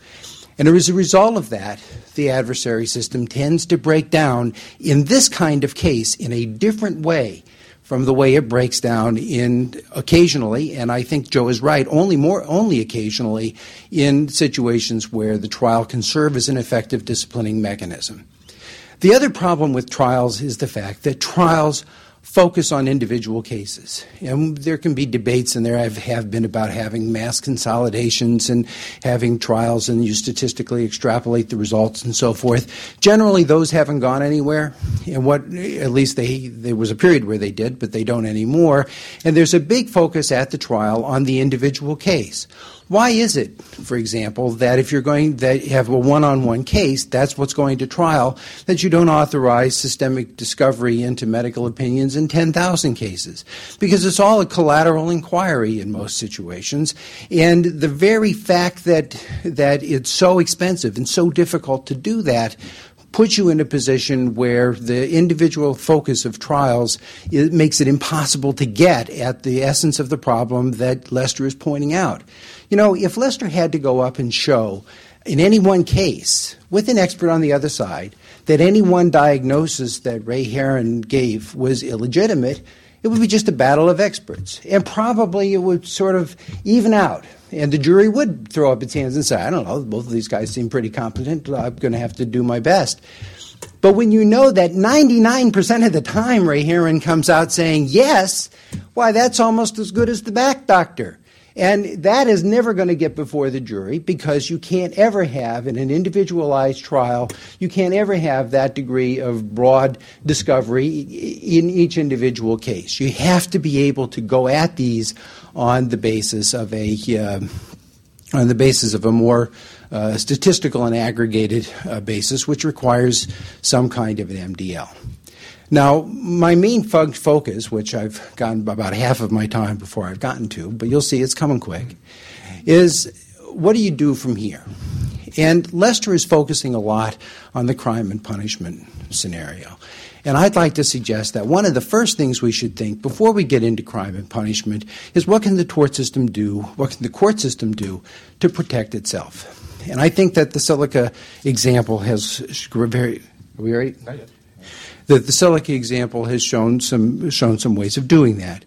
S5: And as a result of that, the adversary system tends to break down in this kind of case in a different way from the way it breaks down in occasionally, and I think Joe is right, only more only occasionally in situations where the trial can serve as an effective disciplining mechanism. The other problem with trials is the fact that trials focus on individual cases. And there can be debates, and there have, been about having mass consolidations and having trials, and you statistically extrapolate the results and so forth. Generally, those haven't gone anywhere. And what, at least they, there was a period where they did, but they don't anymore. And there's a big focus at the trial on the individual case. Why is it, for example, that if you're going that you have a one-on-one case, that's what's going to trial, that you don't authorize systemic discovery into medical opinions in 10,000 cases? Because it's all a collateral inquiry in most situations, and the very fact that that it's so expensive and so difficult to do that puts you in a position where the individual focus of trials it makes it impossible to get at the essence of the problem that Lester is pointing out. You know, if Lester had to go up and show in any one case, with an expert on the other side, that any one diagnosis that Ray Harron gave was illegitimate, it would be just a battle of experts. And probably it would sort of even out. And the jury would throw up its hands and say, I don't know, both of these guys seem pretty competent. I'm going to have to do my best. But when you know that 99% of the time Ray Harron comes out saying yes, why, that's almost as good as the back doctor. And that is never going to get before the jury because you can't ever have, in an individualized trial, you can't ever have that degree of broad discovery in each individual case. You have to be able to go at these on the basis of a uh, on the basis of a more uh, statistical and aggregated uh, basis, which requires some kind of an MDL. Now, my main fo- focus, which I've gotten about half of my time before I've gotten to, but you'll see it's coming quick, is what do you do from here? And Lester is focusing a lot on the crime and punishment scenario. And I'd like to suggest that one of the first things we should think before we get into crime and punishment is what can the tort system do, what can the court system do to protect itself? And I think that the Silica example has very. Are we ready? The, the Silica example has shown some, shown some ways of doing that.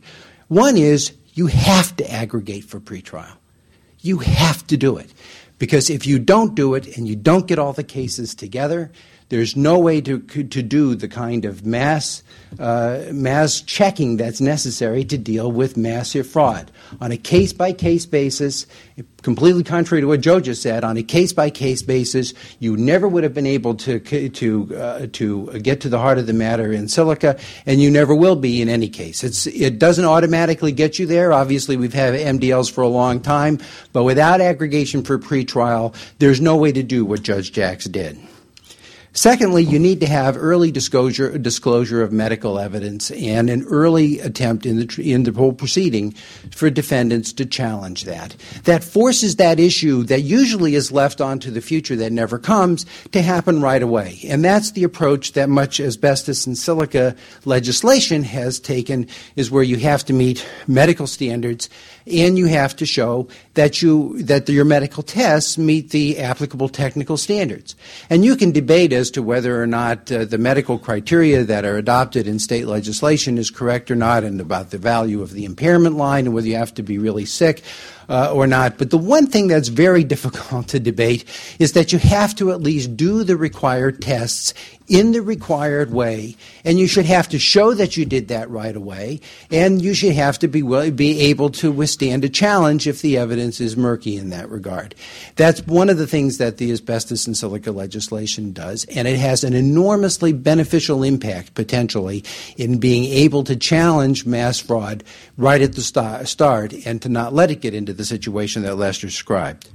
S5: One is you have to aggregate for pretrial. You have to do it. Because if you don't do it and you don't get all the cases together, There's no way to, to do the kind of mass, uh, mass checking that's necessary to deal with massive fraud. On a case by case basis, completely contrary to what Joe just said, on a case by case basis, you never would have been able to, to, uh, to get to the heart of the matter in silica, and you never will be in any case. It's, it doesn't automatically get you there. Obviously, we've had MDLs for a long time, but without aggregation for pretrial, there's no way to do what Judge Jacks did. Secondly, you need to have early disclosure, disclosure of medical evidence and an early attempt in the, in the whole proceeding for defendants to challenge that. That forces that issue that usually is left onto the future that never comes to happen right away. And that's the approach that much asbestos and silica legislation has taken is where you have to meet medical standards and you have to show that you that your medical tests meet the applicable technical standards. And you can debate as to whether or not uh, the medical criteria that are adopted in state legislation is correct or not, and about the value of the impairment line, and whether you have to be really sick uh, or not. But the one thing that's very difficult to debate is that you have to at least do the required tests in the required way, and you should have to show that you did that right away, and you should have to be be able to withstand a challenge if the evidence is murky in that regard. That's one of the things that the asbestos and silica legislation does, and it has an enormously beneficial impact potentially in being able to challenge mass fraud right at the start and to not let it get into the situation that Lester described.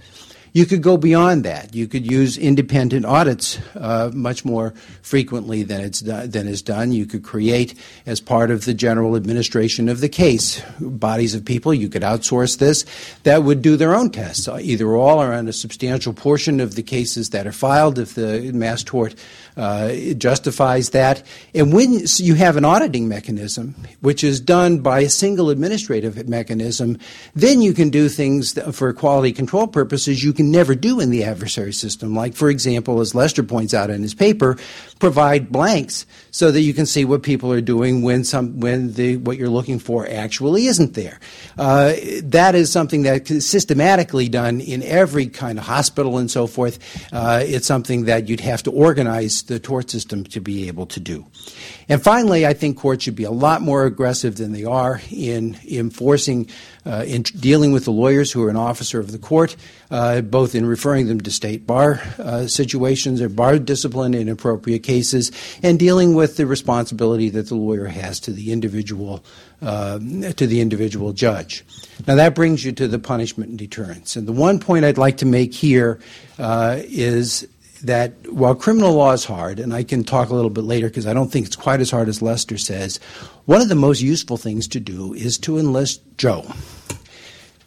S5: You could go beyond that. You could use independent audits uh, much more frequently than it's do- than is done. You could create, as part of the general administration of the case, bodies of people. You could outsource this that would do their own tests, either all or on a substantial portion of the cases that are filed, if the mass tort uh, justifies that. And when you have an auditing mechanism, which is done by a single administrative mechanism, then you can do things for quality control purposes you can never do in the adversary system. Like, for example, as Lester points out in his paper, provide blanks so that you can see what people are doing when some when the what you're looking for actually isn't there. Uh, that is something that is systematically done in every kind of hospital and so forth. Uh, it's something that you'd have to organize the tort system to be able to do. And finally, I think courts should be a lot more aggressive than they are in enforcing, uh, in dealing with the lawyers who are an officer of the court, uh, both in referring them to state bar uh, situations or bar discipline in appropriate cases, and dealing with the responsibility that the lawyer has to the individual uh, to the individual judge. Now that brings you to the punishment and deterrence. And the one point I'd like to make here uh, is that while criminal law is hard, and I can talk a little bit later because I don't think it's quite as hard as Lester says, one of the most useful things to do is to enlist Joe.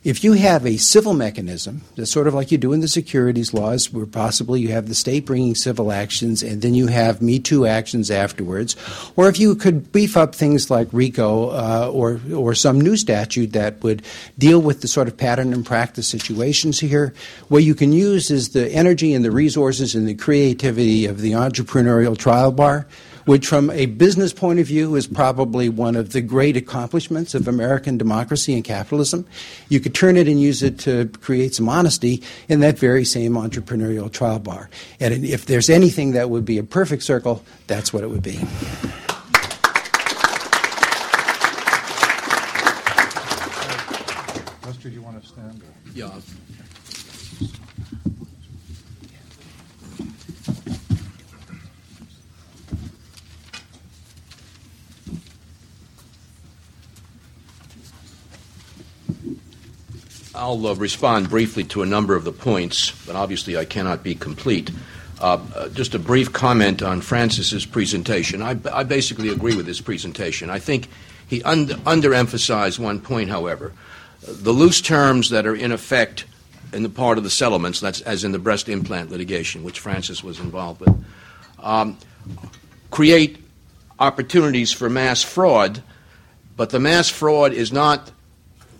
S5: If you have a civil mechanism, that's sort of like you do in the securities laws, where possibly you have the state bringing civil actions and then you have Me Too actions afterwards, or if you could beef up things like RICO uh, or, or some new statute that would deal with the sort of pattern and practice situations here, what you can use is the energy and the resources and the creativity of the entrepreneurial trial bar which, from a business point of view, is probably one of the great accomplishments of American democracy and capitalism. You could turn it and use it to create some honesty in that very same entrepreneurial trial bar. And if there's anything that would be a perfect circle, that's what it would be.
S1: Lester, do you want to stand?
S2: Yeah. I'll uh, respond briefly to a number of the points, but obviously I cannot be complete. Uh, uh, just a brief comment on Francis's presentation. I, I, basically agree with his presentation. I think he un- underemphasized one point, however. The loose terms that are in effect in the part of the settlements, that's as in the breast implant litigation, which Francis was involved with, um, create opportunities for mass fraud, but the mass fraud is not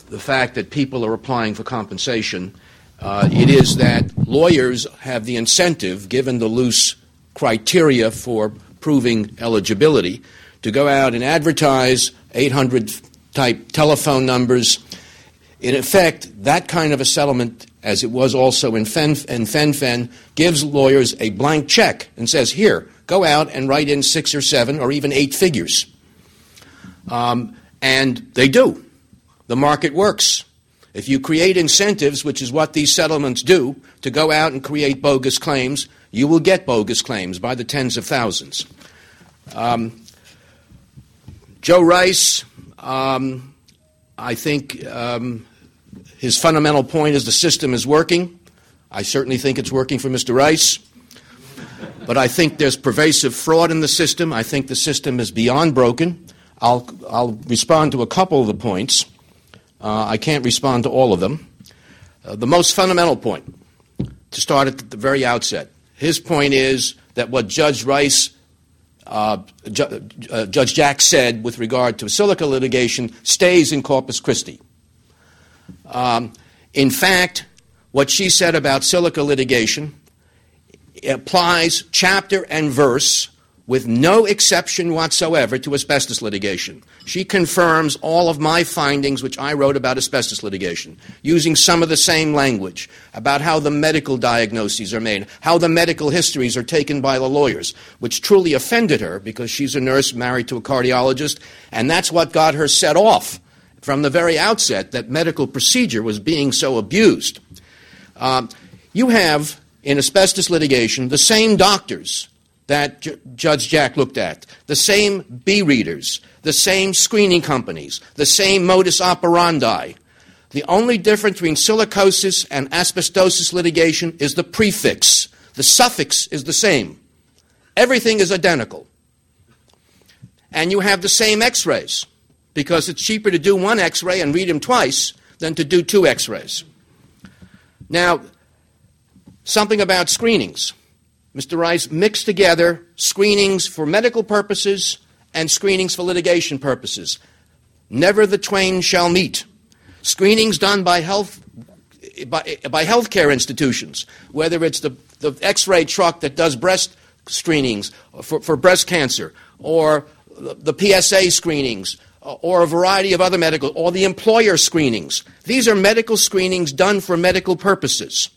S2: the fact that people are applying for compensation. Uh, it is that lawyers have the incentive, given the loose criteria for proving eligibility, to go out and advertise 800 type telephone numbers. In effect, that kind of a settlement, as it was also in, Fen- in fen-phen, gives lawyers a blank check and says, here, go out and write in six or seven or even eight figures. Um, and they do. The market works. If you create incentives, which is what these settlements do, to go out and create bogus claims, you will get bogus claims by the tens of thousands. Um, Joe Rice, um, I think um, his fundamental point is the system is working. I certainly think it's working for Mr. Rice. But I think there's pervasive fraud in the system. I think the system is beyond broken. I'll, I'll respond to a couple of the points. Uh, I can't respond to all of them. Uh, the most fundamental point, to start at the very outset, his point is that what Judge Rice, uh, Ju- uh, Judge Jack said with regard to silica litigation stays in Corpus Christi. Um, in fact, what she said about silica litigation applies chapter and verse with no exception whatsoever to asbestos litigation. She confirms all of my findings, which I wrote about asbestos litigation, using some of the same language about how the medical diagnoses are made, how the medical histories are taken by the lawyers, which truly offended her because she's a nurse married to a cardiologist, and that's what got her set off from the very outset that medical procedure was being so abused. Um, you have in asbestos litigation the same doctors that J- Judge Jack looked at, the same B readers, the same screening companies, the same modus operandi. The only difference between silicosis and asbestosis litigation is the prefix. The suffix is the same. Everything is identical. And you have the same x rays because it's cheaper to do one x ray and read them twice than to do two x rays. Now, something about screenings. Mr. Rice mixed together screenings for medical purposes and screenings for litigation purposes. Never the twain shall meet. Screenings done by health by, by healthcare institutions, whether it's the, the X-ray truck that does breast screenings for, for breast cancer, or the, the PSA screenings, or a variety of other medical, or the employer screenings. These are medical screenings done for medical purposes.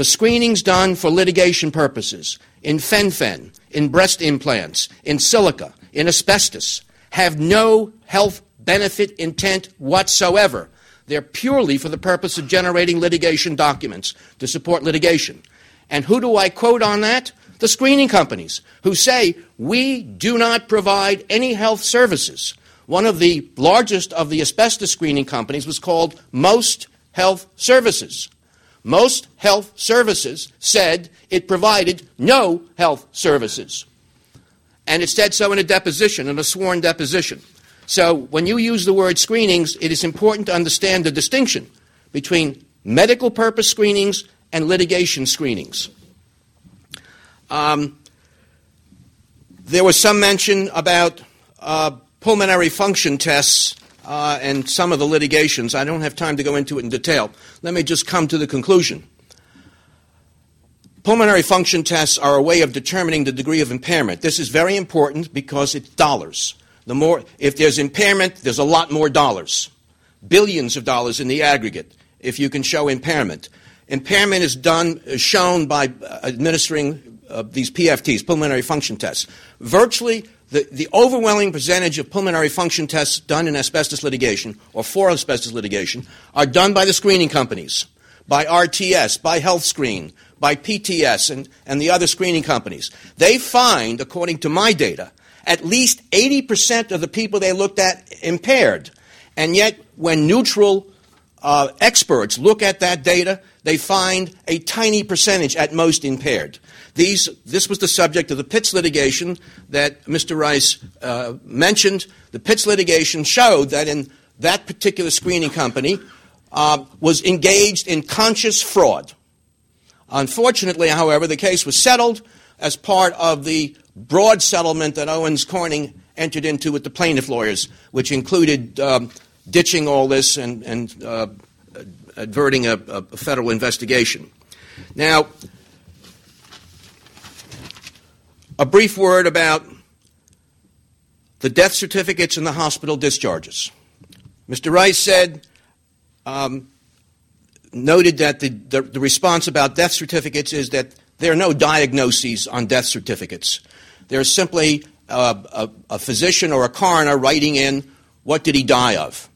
S2: The screenings done for litigation purposes in fen-phen, in breast implants, in silica, in asbestos have no health benefit intent whatsoever. They're purely for the purpose of generating litigation documents to support litigation. And who do I quote on that? The screening companies who say, we do not provide any health services. One of the largest of the asbestos screening companies was called Most Health Services. Most health services said it provided no health services. And it said so in a deposition, in a sworn deposition. So when you use the word screenings, it is important to understand the distinction between medical purpose screenings and litigation screenings. Um, there was some mention about uh, pulmonary function tests uh, and some of the litigations. I don't have time to go into it in detail. Let me just come to the conclusion. Pulmonary function tests are a way of determining the degree of impairment. This is very important because it's dollars. The more, if there's impairment, there's a lot more dollars, billions of dollars in the aggregate. If you can show impairment, impairment is done, is shown by administering uh, these PFTs, pulmonary function tests. Virtually the, the overwhelming percentage of pulmonary function tests done in asbestos litigation or for asbestos litigation are done by the screening companies, by RTS, by HealthScreen, by PTS, and, and the other screening companies. They find, according to my data, at least 80% of the people they looked at impaired. And yet, when neutral uh, experts look at that data, they find a tiny percentage at most impaired. These, this was the subject of the Pitts litigation that Mr. Rice uh, mentioned. The Pitts litigation showed that in that particular screening company uh, was engaged in conscious fraud. Unfortunately, however, the case was settled as part of the broad settlement that Owens Corning entered into with the plaintiff lawyers, which included um, ditching all this and, and uh, averting a, a federal investigation. Now, a brief word about the death certificates and the hospital discharges. Mr. Rice said, um, noted that the, the, the, response about death certificates is that There are no diagnoses on death certificates. There's simply a, a, a physician or a coroner writing in what did he die of.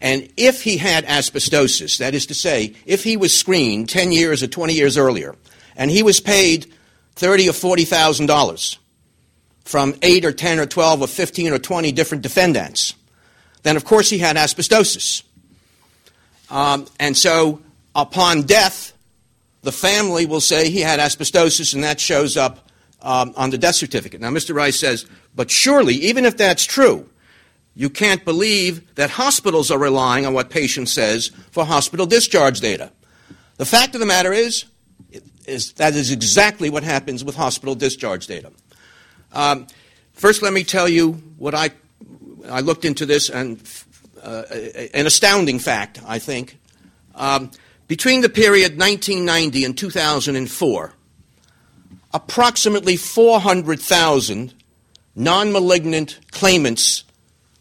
S2: And if he had asbestosis, that is to say, if he was screened 10 years or 20 years earlier, and he was paid thirty or forty thousand dollars from eight or ten or twelve or fifteen or twenty different defendants, then of course he had asbestosis. Um, and so upon death, the family will say he had asbestosis, and that shows up um, on the death certificate. Now, Mr. Rice says, but surely, even if that's true, you can't believe that hospitals are relying on what patient says for hospital discharge data. The fact of the matter is, is that is exactly what happens with hospital discharge data. Um, first, let me tell you what I I looked into this and uh, an astounding fact, I think. Um, between the period 1990 and 2004, approximately 400,000 non malignant claimants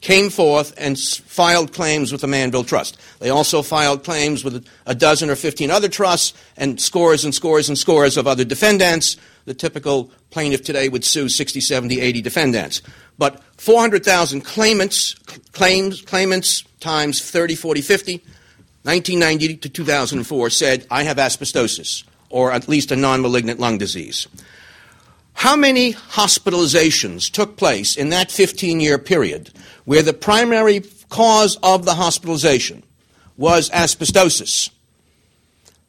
S2: came forth and filed claims with the Manville Trust. They also filed claims with a dozen or 15 other trusts and scores and scores and scores of other defendants. The typical plaintiff today would sue 60, 70, 80 defendants. But 400,000 claimants, claims, claimants times 30, 40, 50, 1990 to 2004 said, I have asbestosis, or at least a non malignant lung disease. How many hospitalizations took place in that 15 year period where the primary cause of the hospitalization was asbestosis?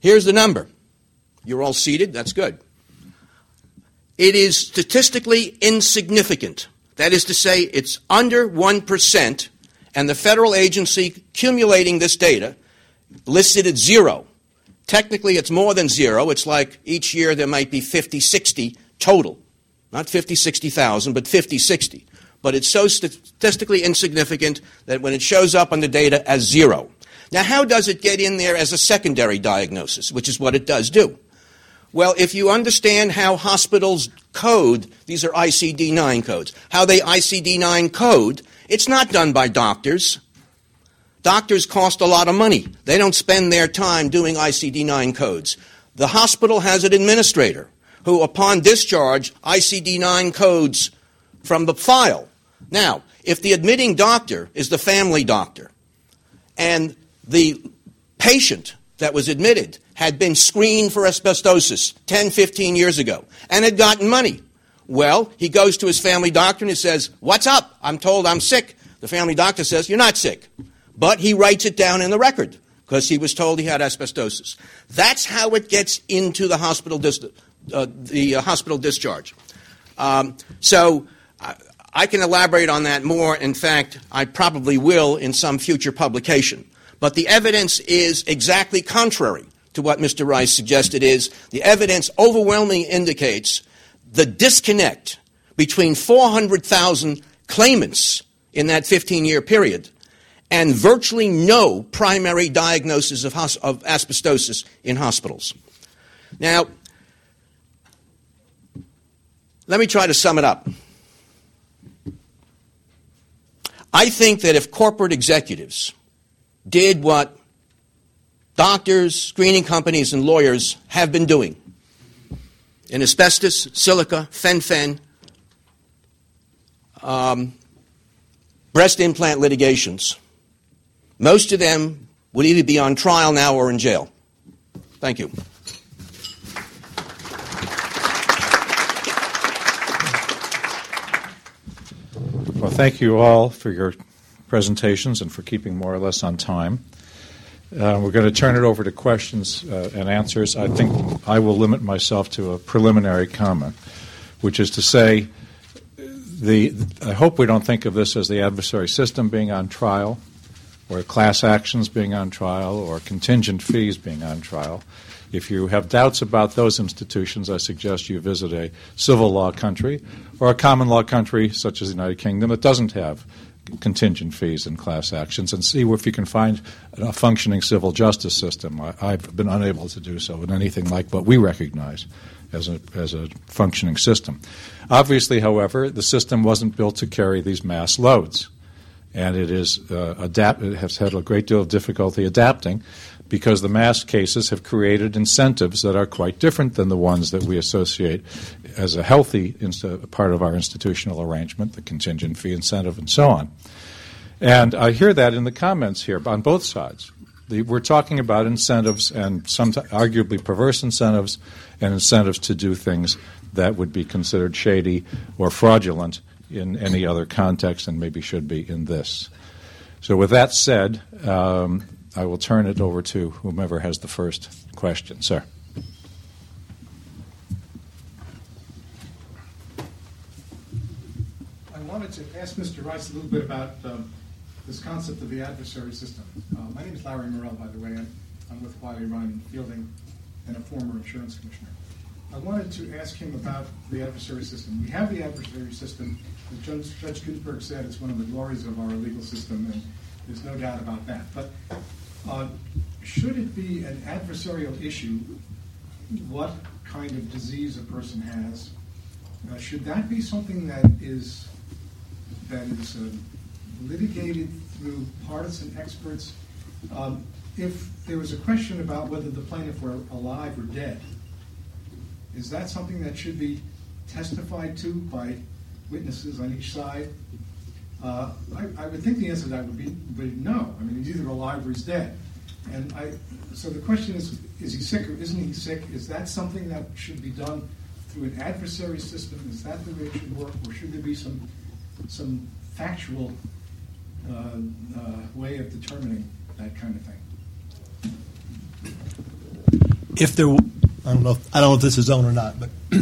S2: Here's the number. You're all seated, that's good. It is statistically insignificant. That is to say, it's under 1%, and the federal agency accumulating this data listed at zero. Technically, it's more than zero. It's like each year there might be 50, 60 total. Not 50, 60,000, but 50, 60. But it's so statistically insignificant that when it shows up on the data as zero. Now, how does it get in there as a secondary diagnosis, which is what it does do? Well, if you understand how hospitals code, these are ICD 9 codes, how they ICD 9 code, it's not done by doctors. Doctors cost a lot of money. They don't spend their time doing ICD 9 codes. The hospital has an administrator who, upon discharge, ICD 9 codes from the file. Now, if the admitting doctor is the family doctor and the patient that was admitted had been screened for asbestosis 10, 15 years ago and had gotten money, well, he goes to his family doctor and he says, What's up? I'm told I'm sick. The family doctor says, You're not sick. But he writes it down in the record because he was told he had asbestosis. That's how it gets into the hospital dis- uh, the uh, hospital discharge. Um, so I, I can elaborate on that more. In fact, I probably will in some future publication. But the evidence is exactly contrary to what Mr. Rice suggested is the evidence overwhelmingly indicates the disconnect between 400,000 claimants in that 15 year period and virtually no primary diagnosis of, of asbestosis in hospitals. Now, let me try to sum it up. I think that if corporate executives did what doctors, screening companies, and lawyers have been doing in asbestos, silica, fen-phen, um, breast implant litigations, most of them would either be on trial now or in jail. Thank you.
S1: Thank you all for your presentations and for keeping more or less on time. Uh, we're going to turn it over to questions uh, and answers. I think I will limit myself to a preliminary comment, which is to say, the, I hope we don't think of this as the adversary system being on trial, or class actions being on trial, or contingent fees being on trial. If you have doubts about those institutions, I suggest you visit a civil law country or a common law country such as the United Kingdom that doesn't have contingent fees and class actions and see if you can find a functioning civil justice system. I, have been unable to do so in anything like what we recognize as a, as a functioning system. Obviously, however, the system wasn't built to carry these mass loads. and it is uh, adapt. It has had a great deal of difficulty adapting because the mass cases have created incentives that are quite different than the ones that we associate as a healthy inst- part of our institutional arrangement, the contingent fee incentive, and so on. And I hear that in the comments here on both sides. The, we're talking about incentives and some arguably perverse incentives and incentives to do things that would be considered shady or fraudulent in any other context and maybe should be in this. So, with that said, um, I will turn it over to whomever has the first question. Sir.
S6: I wanted to ask Mr. Rice a little bit about um, this concept of the adversary system. Uh, my name is Larry Mirel, by the way. I'm, I'm with Wiley Rein Fielding and a former insurance commissioner. I wanted to ask him about the adversary system. We have the adversary system. As Judge, Judge Ginsburg said, it's one of the glories of our legal system, and there's no doubt about that. But uh, should it be an adversarial issue what kind of disease a person has? Uh, should that be something that is that is uh, litigated through partisan experts? Um, if there was a question about whether the plaintiff were alive or dead, is that something that should be testified to by witnesses on each side? Uh, I, I, would think the answer to that would be, would no. I mean, he's either alive or he's dead. And I, so the question is, is he sick or isn't he sick? Is that something that should be done through an adversary system? Is that the way it should work, or should there be some some factual uh, uh, way of determining that kind of
S4: thing? If there, I don't know. If, I don't know if this is on or not, but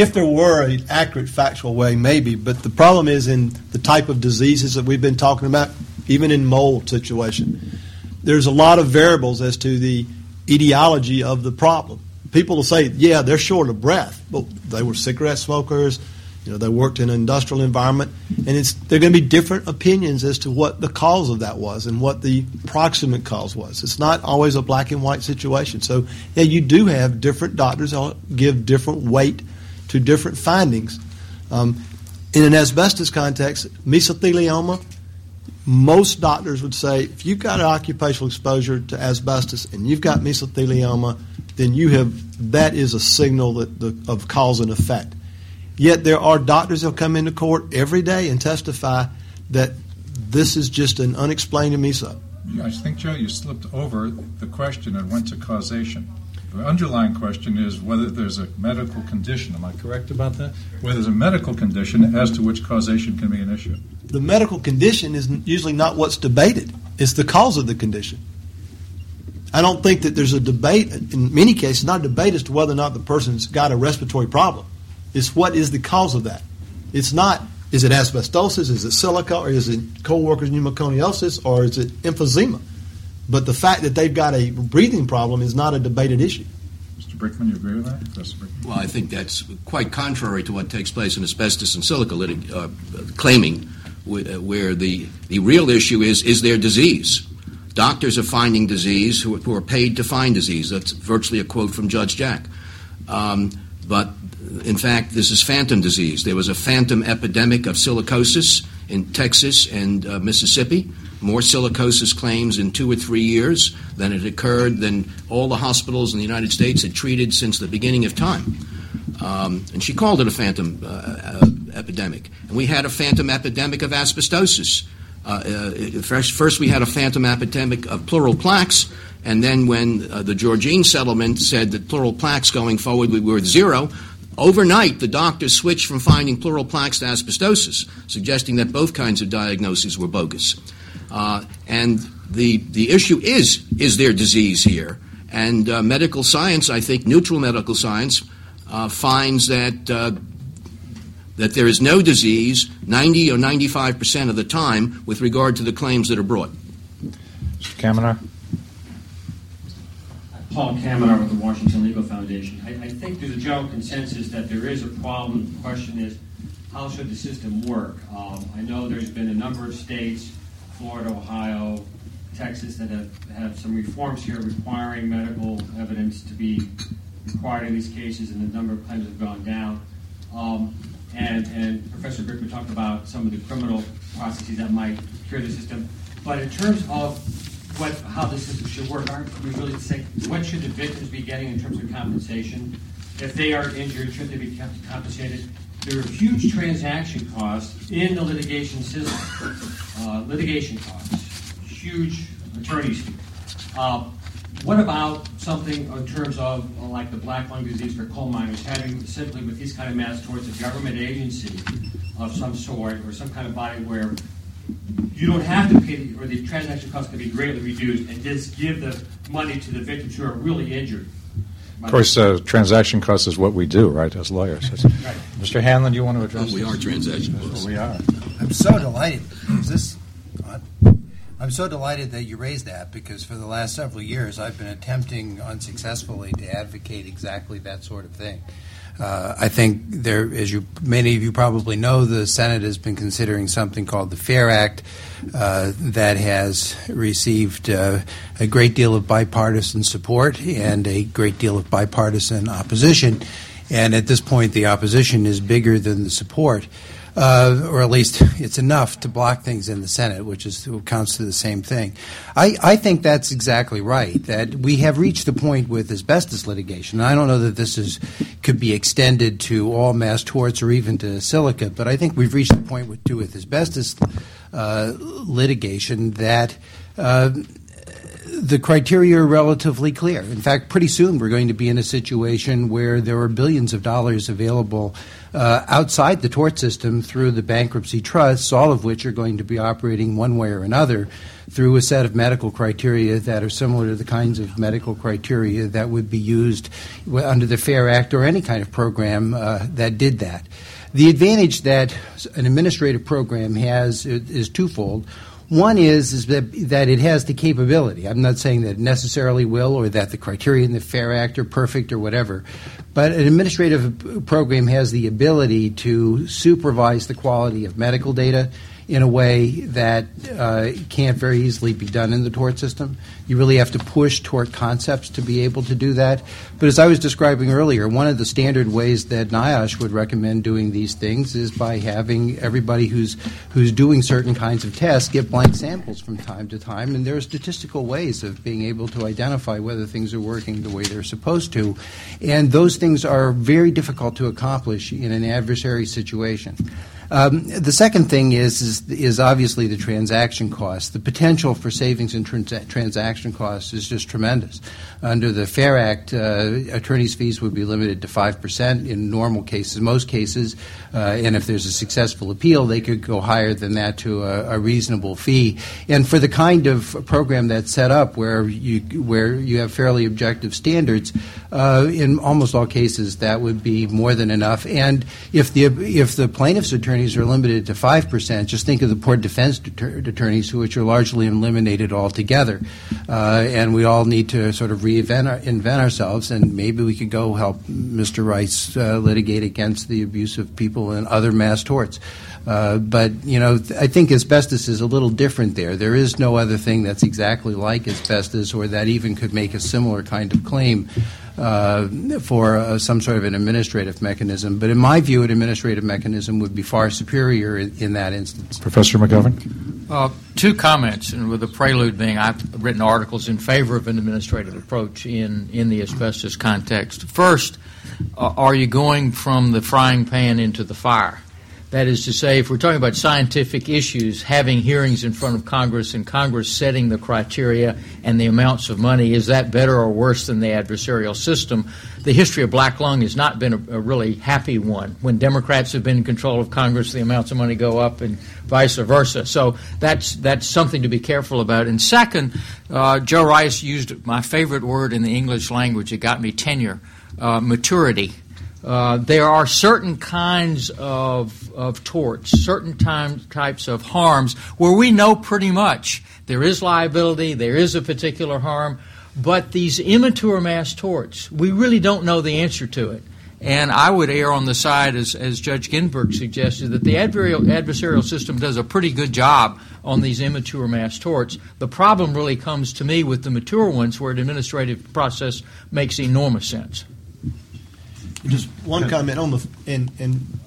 S4: if there were an accurate factual way, maybe. But the problem is in the type of diseases that we've been talking about, even in mold situation, there's a lot of variables as to the etiology of the problem. People will say, yeah, they're short of breath, but they were cigarette smokers. You know, they worked in an industrial environment, and it's there are going to be different opinions as to what the cause of that was and what the proximate cause was. It's not always a black and white situation. So, yeah, you do have different doctors give different weight to different findings. Um, in an asbestos context, mesothelioma, most doctors would say if you've got an occupational exposure to asbestos and you've got mesothelioma, then you have that is a signal that the, of cause and effect. Yet there are doctors that come into court every day and testify that this is just an unexplained meso.
S1: I think, Joe, you slipped over the question and went to causation. The underlying question is whether there's a medical condition. Am I correct about that? Whether there's a medical condition as to which causation can be an issue.
S4: The medical condition is usually not what's debated, it's the cause of the condition. I don't think that there's a debate, in many cases, not a debate as to whether or not the person's got a respiratory problem. It's what is the cause of that. It's not, is it asbestosis, is it silica, or is it coal workers' pneumoconiosis, or is it emphysema? But the fact that they've got a breathing problem is not a debated issue.
S1: Mr. Brickman, you agree with that? Professor Brickman?
S2: Well, I think that's quite contrary to what takes place in asbestos and silica litig- uh, claiming, uh, where the, the real issue is is there disease? Doctors are finding disease who, who are paid to find disease. That's virtually a quote from Judge Jack. Um, but in fact, this is phantom disease. There was a phantom epidemic of silicosis in Texas and uh, Mississippi more silicosis claims in two or three years than had occurred than all the hospitals in the United States had treated since the beginning of time. Um, and she called it a phantom uh, uh, epidemic. And we had a phantom epidemic of asbestosis. Uh, uh first, first, we had a phantom epidemic of pleural plaques, and then when uh, the Georgine settlement said that pleural plaques going forward we were zero, Overnight, the doctors switched from finding pleural plaques to asbestosis, suggesting that both kinds of diagnoses were bogus. Uh, and the, the issue is is there disease here? And uh, medical science, I think, neutral medical science, uh, finds that, uh, that there is no disease 90 or 95 percent of the time with regard to the claims that are brought.
S1: Mr. Kamenar?
S7: Paul Kamenar with the Washington Legal Foundation. I, I think there's a general consensus that there is a problem. The question is, how should the system work? Um, I know there's been a number of states Florida, Ohio, Texas that have, have some reforms here requiring medical evidence to be required in these cases, and the number of claims have gone down. Um, and, and Professor Brickman talked about some of the criminal processes that might cure the system. But in terms of what, how the system should work, aren't we really saying what should the victims be getting in terms of compensation? If they are injured, should they be compensated? There are huge transaction costs in the litigation system. Uh, litigation costs, huge attorneys'. Uh, what about something in terms of uh, like the black lung disease for coal miners, having simply with these kind of mass torts a government agency of some sort or some kind of body where you don't have to pay, or the transaction costs can be greatly reduced, and just give the money to the victims who are really injured?
S1: Of course, uh, transaction costs is what we do, right, as lawyers.
S7: Right.
S1: Mr. Hanlon, you want to address
S2: Well, we
S1: this?
S2: are transaction costs.
S1: We are.
S5: I'm so delighted. Is this on? I'm so delighted that you raised that because for the last several years I've been attempting unsuccessfully to advocate exactly that sort of thing. Uh, I think there, as you many of you probably know, the Senate has been considering something called the FAIR Act uh, that has received uh, a great deal of bipartisan support and a great deal of bipartisan opposition. And at this point, the opposition is bigger than the support uh, or at least it's enough to block things in the Senate, which is counts to the same thing. I, I think that's exactly right. That we have reached the point with asbestos litigation. I don't know that this is could be extended to all mass torts or even to silica, but I think we've reached the point with, with asbestos uh, litigation that. Uh, the criteria are relatively clear. In fact, pretty soon we're going to be in a situation where there are billions of dollars available uh, outside the tort system through the bankruptcy trusts, all of which are going to be operating one way or another through a set of medical criteria that are similar to the kinds of medical criteria that would be used under the FAIR Act or any kind of program uh, that did that. The advantage that an administrative program has is twofold. One is, is that, that it has the capability. I'm not saying that it necessarily will or that the criteria in the FAIR Act are perfect or whatever, but an administrative program has the ability to supervise the quality of medical data in a way that uh, can't very easily be done in the tort system. You really have to push tort concepts to be able to do that. But as I was describing earlier, one of the standard ways that NIOSH would recommend doing these things is by having everybody who's who's doing certain kinds of tests get blank samples from time to time, and there are statistical ways of being able to identify whether things are working the way they're supposed to, and those things are very difficult to accomplish in an adversary situation. Um, the second thing is, is, is obviously the transaction cost. The potential for savings in trans- transaction costs is just tremendous. Under the Fair Act, uh, attorneys' fees would be limited to five percent in normal cases, most cases, uh, and if there's a successful appeal, they could go higher than that to a, a, reasonable fee. And for the kind of program that's set up, where you where you have fairly objective standards, uh, in almost all cases, that would be more than enough. And if the if the plaintiff's attorneys are limited to five percent, just think of the poor defense attorneys, which are largely eliminated altogether. Uh, and we all need to sort of reinvent our, invent ourselves, and maybe we could go help Mr. Rice uh, litigate against the abuse of people and other mass torts. Uh, but you know, I think asbestos is a little different there. There is no other thing that's exactly like asbestos, or that even could make a similar kind of claim. Uh, for uh, some sort of an administrative mechanism. But in my view, an administrative mechanism would be far superior in, in that instance.
S1: Professor McGovern?
S3: Uh, two comments, and with the prelude being I've written articles in favor of an administrative approach in, in the asbestos context. First, uh, are you going from the frying pan into the fire? That is to say, if we're talking about scientific issues, having hearings in front of Congress and Congress setting the criteria and the amounts of money, is that better or worse than the adversarial system? The history of black lung has not been a, a really happy one. When Democrats have been in control of Congress, the amounts of money go up and vice versa. So that's, that's something to be careful about. And second, uh, Joe Rice used my favorite word in the English language. It got me tenure, uh, maturity. Uh, there are certain kinds of, of torts, certain time, types of harms where we know pretty much there is liability, there is a particular harm, but these immature mass torts, we really don't know the answer to it. And I would err on the side, as, as Judge Ginsburg suggested, that the adversarial, adversarial system does a pretty good job on these immature mass torts. The problem really comes to me with the mature ones where an administrative process makes enormous sense.
S4: Just one comment on the and and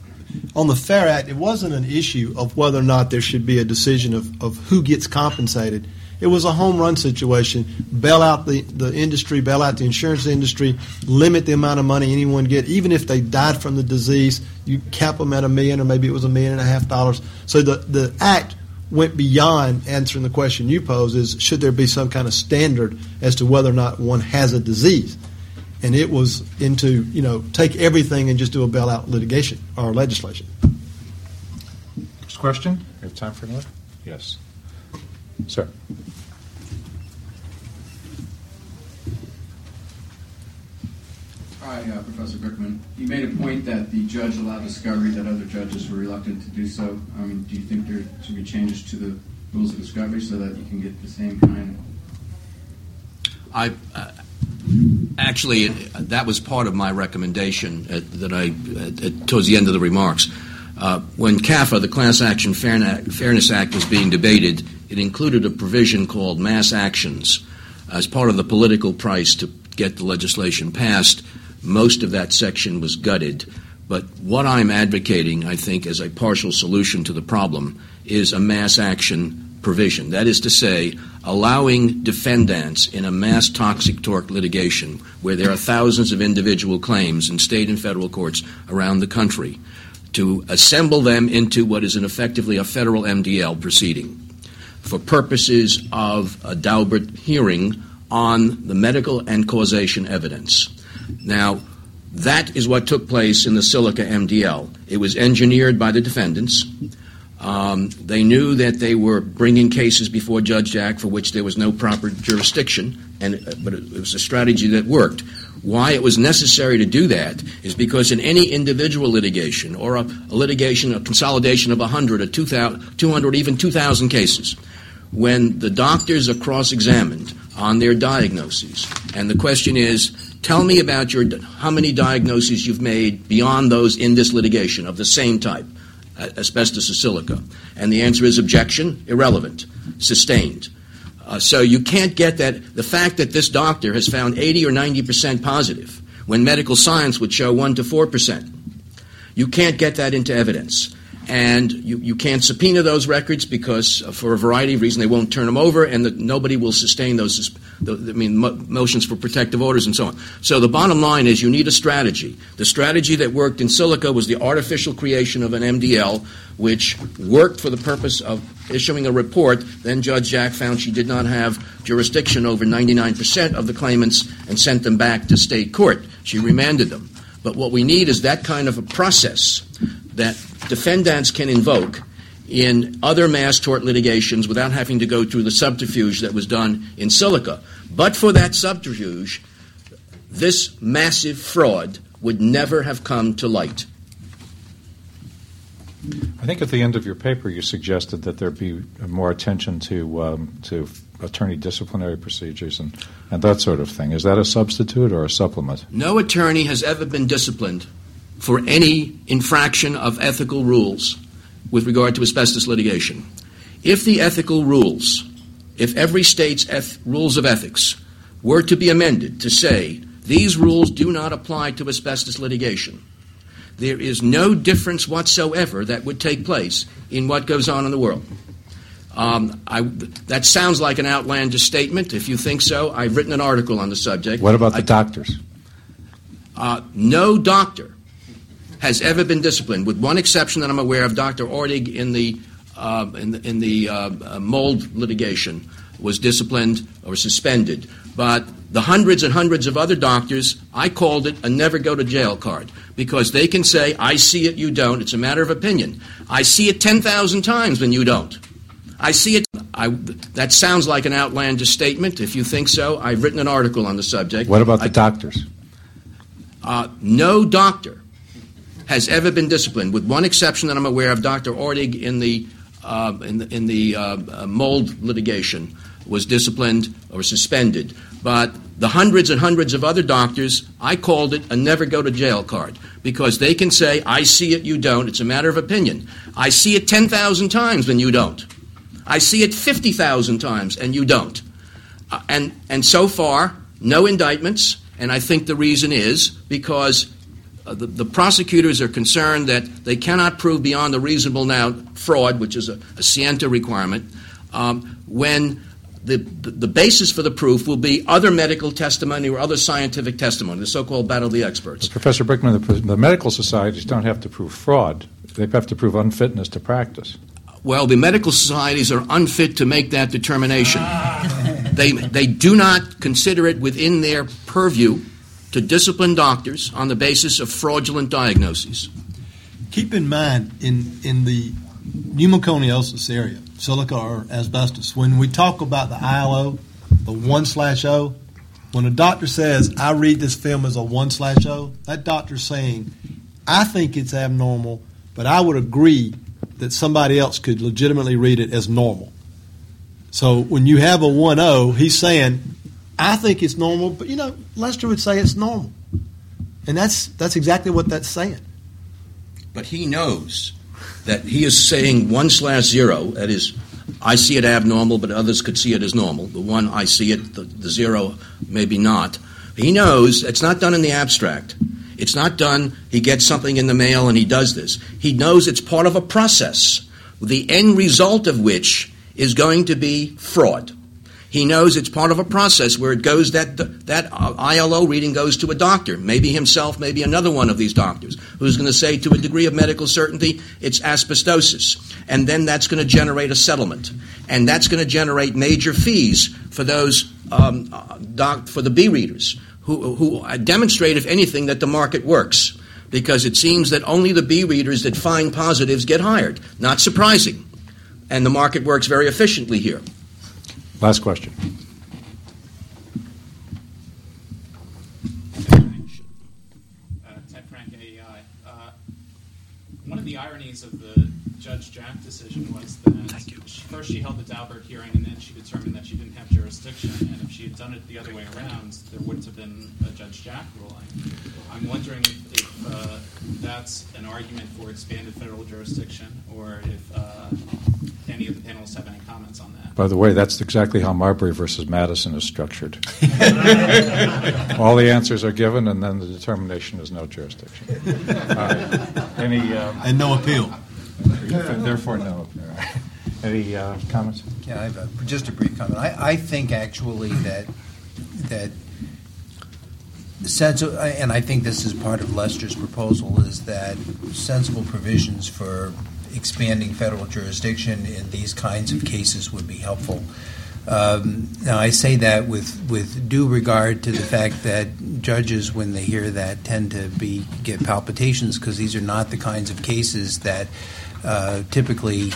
S4: on the Fair Act, it wasn't an issue of whether or not there should be a decision of, of who gets compensated. It was a home run situation. Bail out the, the industry, bail out the insurance industry, limit the amount of money anyone get. Even if they died from the disease, you cap them at a million or maybe it was a million and a half dollars. So the, the act went beyond answering the question you pose is should there be some kind of standard as to whether or not one has a disease? And it was into, you know, take everything and just do a bailout litigation or legislation.
S1: Next question. We have time for another? Yes. Sir.
S8: Hi, uh, Professor Glickman. You made a point that the judge allowed discovery that other judges were reluctant to do so. I mean, do you think there should be changes to the rules of discovery so that you can get the same kind?
S2: I actually that was part of my recommendation uh, that I uh, towards the end of the remarks. Uh, when CAFA, the Class Action Fairness Act, was being debated, it included a provision called mass actions as part of the political price to get the legislation passed. Most of that section was gutted. But what I'm advocating, I think, as a partial solution to the problem is a mass action provision. That is to say, allowing defendants in a mass toxic tort litigation where there are thousands of individual claims in state and federal courts around the country to assemble them into what is effectively a federal MDL proceeding for purposes of a Daubert hearing on the medical and causation evidence. Now, that is what took place in the Silica MDL. It was engineered by the defendants. Um, they knew that they were bringing cases before Judge Jack for which there was no proper jurisdiction, and uh, but it, it was a strategy that worked. Why it was necessary to do that is because in any individual litigation or a, a litigation, a consolidation of 100 or 200, even 2,000 cases, when the doctors are cross examined on their diagnoses, and the question is, tell me about your how many diagnoses you've made beyond those in this litigation of the same type, asbestos or silica, and the answer is objection, irrelevant, sustained. Uh, so you can't get that. The fact that this doctor has found 80 or 90 percent positive when medical science would show 1 to 4 percent, you can't get that into evidence. And you, you can't subpoena those records because, uh, for a variety of reasons, they won't turn them over, and the, nobody will sustain those. The, I mean, mo- motions for protective orders and so on. So the bottom line is, you need a strategy. The strategy that worked in silica was the artificial creation of an MDL, which worked for the purpose of issuing a report. Then Judge Jack found she did not have jurisdiction over 99% of the claimants and sent them back to state court. She remanded them. But what we need is that kind of a process that defendants can invoke in other mass tort litigations without having to go through the subterfuge that was done in silica. But for that subterfuge, this massive fraud would never have come to light.
S1: I think at the end of your paper, you suggested that there be more attention to um, to attorney disciplinary procedures and, and that sort of thing. Is that a substitute or a supplement?
S2: No attorney has ever been disciplined for any infraction of ethical rules with regard to asbestos litigation. If the ethical rules, if every state's eth- rules of ethics were to be amended to say these rules do not apply to asbestos litigation, there is no difference whatsoever that would take place in what goes on in the world. Um, I, that sounds like an outlandish statement. If you think so, I've written an article on the subject.
S1: What about the I, doctors?
S2: Uh, no doctor has ever been disciplined, with one exception that I'm aware of. Dr. Ordog in the uh, in the, in the uh, uh, mold litigation was disciplined or suspended. But the hundreds and hundreds of other doctors, I called it a never go to jail card because they can say, I see it, you don't. It's a matter of opinion. I see it 10,000 times when you don't. I see it. I, that sounds like an outlandish statement. If you think so, I've written an article on the subject.
S1: What about the I, doctors?
S2: Uh, no doctor has ever been disciplined, with one exception that I'm aware of. Dr. Ordog in the uh, in the, in the uh, uh, mold litigation was disciplined or suspended. But the hundreds and hundreds of other doctors, I called it a never go to jail card because they can say, I see it, you don't. It's a matter of opinion. I see it 10,000 times when you don't. I see it 50,000 times and you don't. Uh, and, and so far, no indictments. And I think the reason is because uh, the, the prosecutors are concerned that they cannot prove beyond a reasonable doubt fraud, which is a, a scienter requirement, um, when the, the, the, basis for the proof will be other medical testimony or other scientific testimony, the so called battle of the experts.
S1: But Professor Brickman, the, the, medical societies don't have to prove fraud, they have to prove unfitness to practice.
S2: Well, the medical societies are unfit to make that determination. they, they do not consider it within their purview to discipline doctors on the basis of fraudulent diagnoses.
S4: Keep in mind, in, in the pneumoconiosis area, silica or asbestos, when we talk about the ILO, the 1 slash O, when a doctor says, I read this film as a 1 slash O, that doctor's saying, I think it's abnormal, but I would agree that somebody else could legitimately read it as normal. So when you have a 1 O, he's saying, I think it's normal, but you know, Lester would say it's normal. And that's that's exactly what that's saying.
S2: But he knows that he is saying one slash zero, that is, I see it abnormal, but others could see it as normal. The one I see it, the, the zero, maybe not. He knows it's not done in the abstract. It's not done, he gets something in the mail and he does this. He knows it's part of a process, the end result of which is going to be fraud. He knows it's part of a process where it goes that that ILO reading goes to a doctor, maybe himself, maybe another one of these doctors, who's going to say to a degree of medical certainty it's asbestosis, and then that's going to generate a settlement, and that's going to generate major fees for those um, doc, for the B readers who, who demonstrate, if anything, that the market works. Because it seems that only the B readers that find positives get hired. Not surprising. And the market works very efficiently here.
S1: Last question.
S9: Uh, Ted Frank, AEI. Uh, one of the ironies of the Judge Jack decision was that first she held the Daubert hearing and then she determined that she didn't have jurisdiction. And if she had done it the other way around, there wouldn't have been a Judge Jack ruling. I'm wondering if, if uh, that's an argument for expanded federal jurisdiction or if uh, any of the panelists have any comments on that.
S1: By the way, that's exactly how Marbury versus Madison is structured. All the answers are given, and then the determination is no jurisdiction. Uh, any uh,
S4: and no appeal.
S1: Therefore, no. Any uh, comments?
S5: Yeah, I have a, just a brief comment. I, I think actually that that sensible, and I think this is part of Lester's proposal, is that sensible provisions for expanding federal jurisdiction in these kinds of cases would be helpful. Um, now, I say that with, with due regard to the fact that judges, when they hear that, tend to be get palpitations because these are not the kinds of cases that uh, typically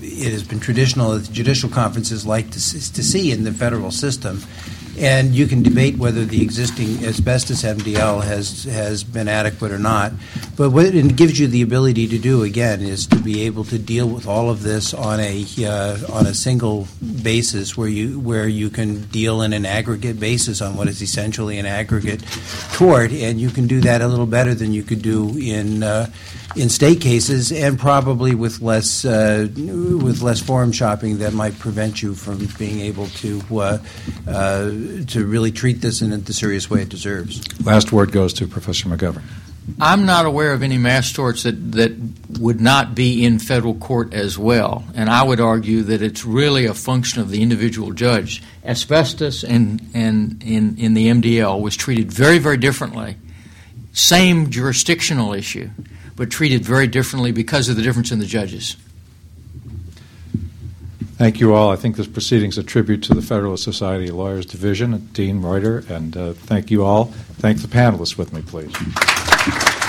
S5: it has been traditional that judicial conferences like to, to see in the federal system. And you can debate whether the existing asbestos MDL has has been adequate or not. But what it gives you the ability to do again is to be able to deal with all of this on a uh, on a single basis, where you where you can deal in an aggregate basis on what is essentially an aggregate tort, and you can do that a little better than you could do in. Uh, in state cases, and probably with less uh, with less forum shopping that might prevent you from being able to to really treat this in the serious way it deserves.
S1: Last word goes to Professor McGovern.
S3: I'm not aware of any mass torts that, that would not be in federal court as well. And I would argue that it's really a function of the individual judge. Asbestos and, and in, in the MDL was treated very, very differently. Same jurisdictional issue but treated very differently because of the difference in the judges.
S1: Thank you all. I think this proceeding is a tribute to the Federalist Society of Lawyers Division, Dean Reuter, and uh, thank you all. Thank the panelists with me, please.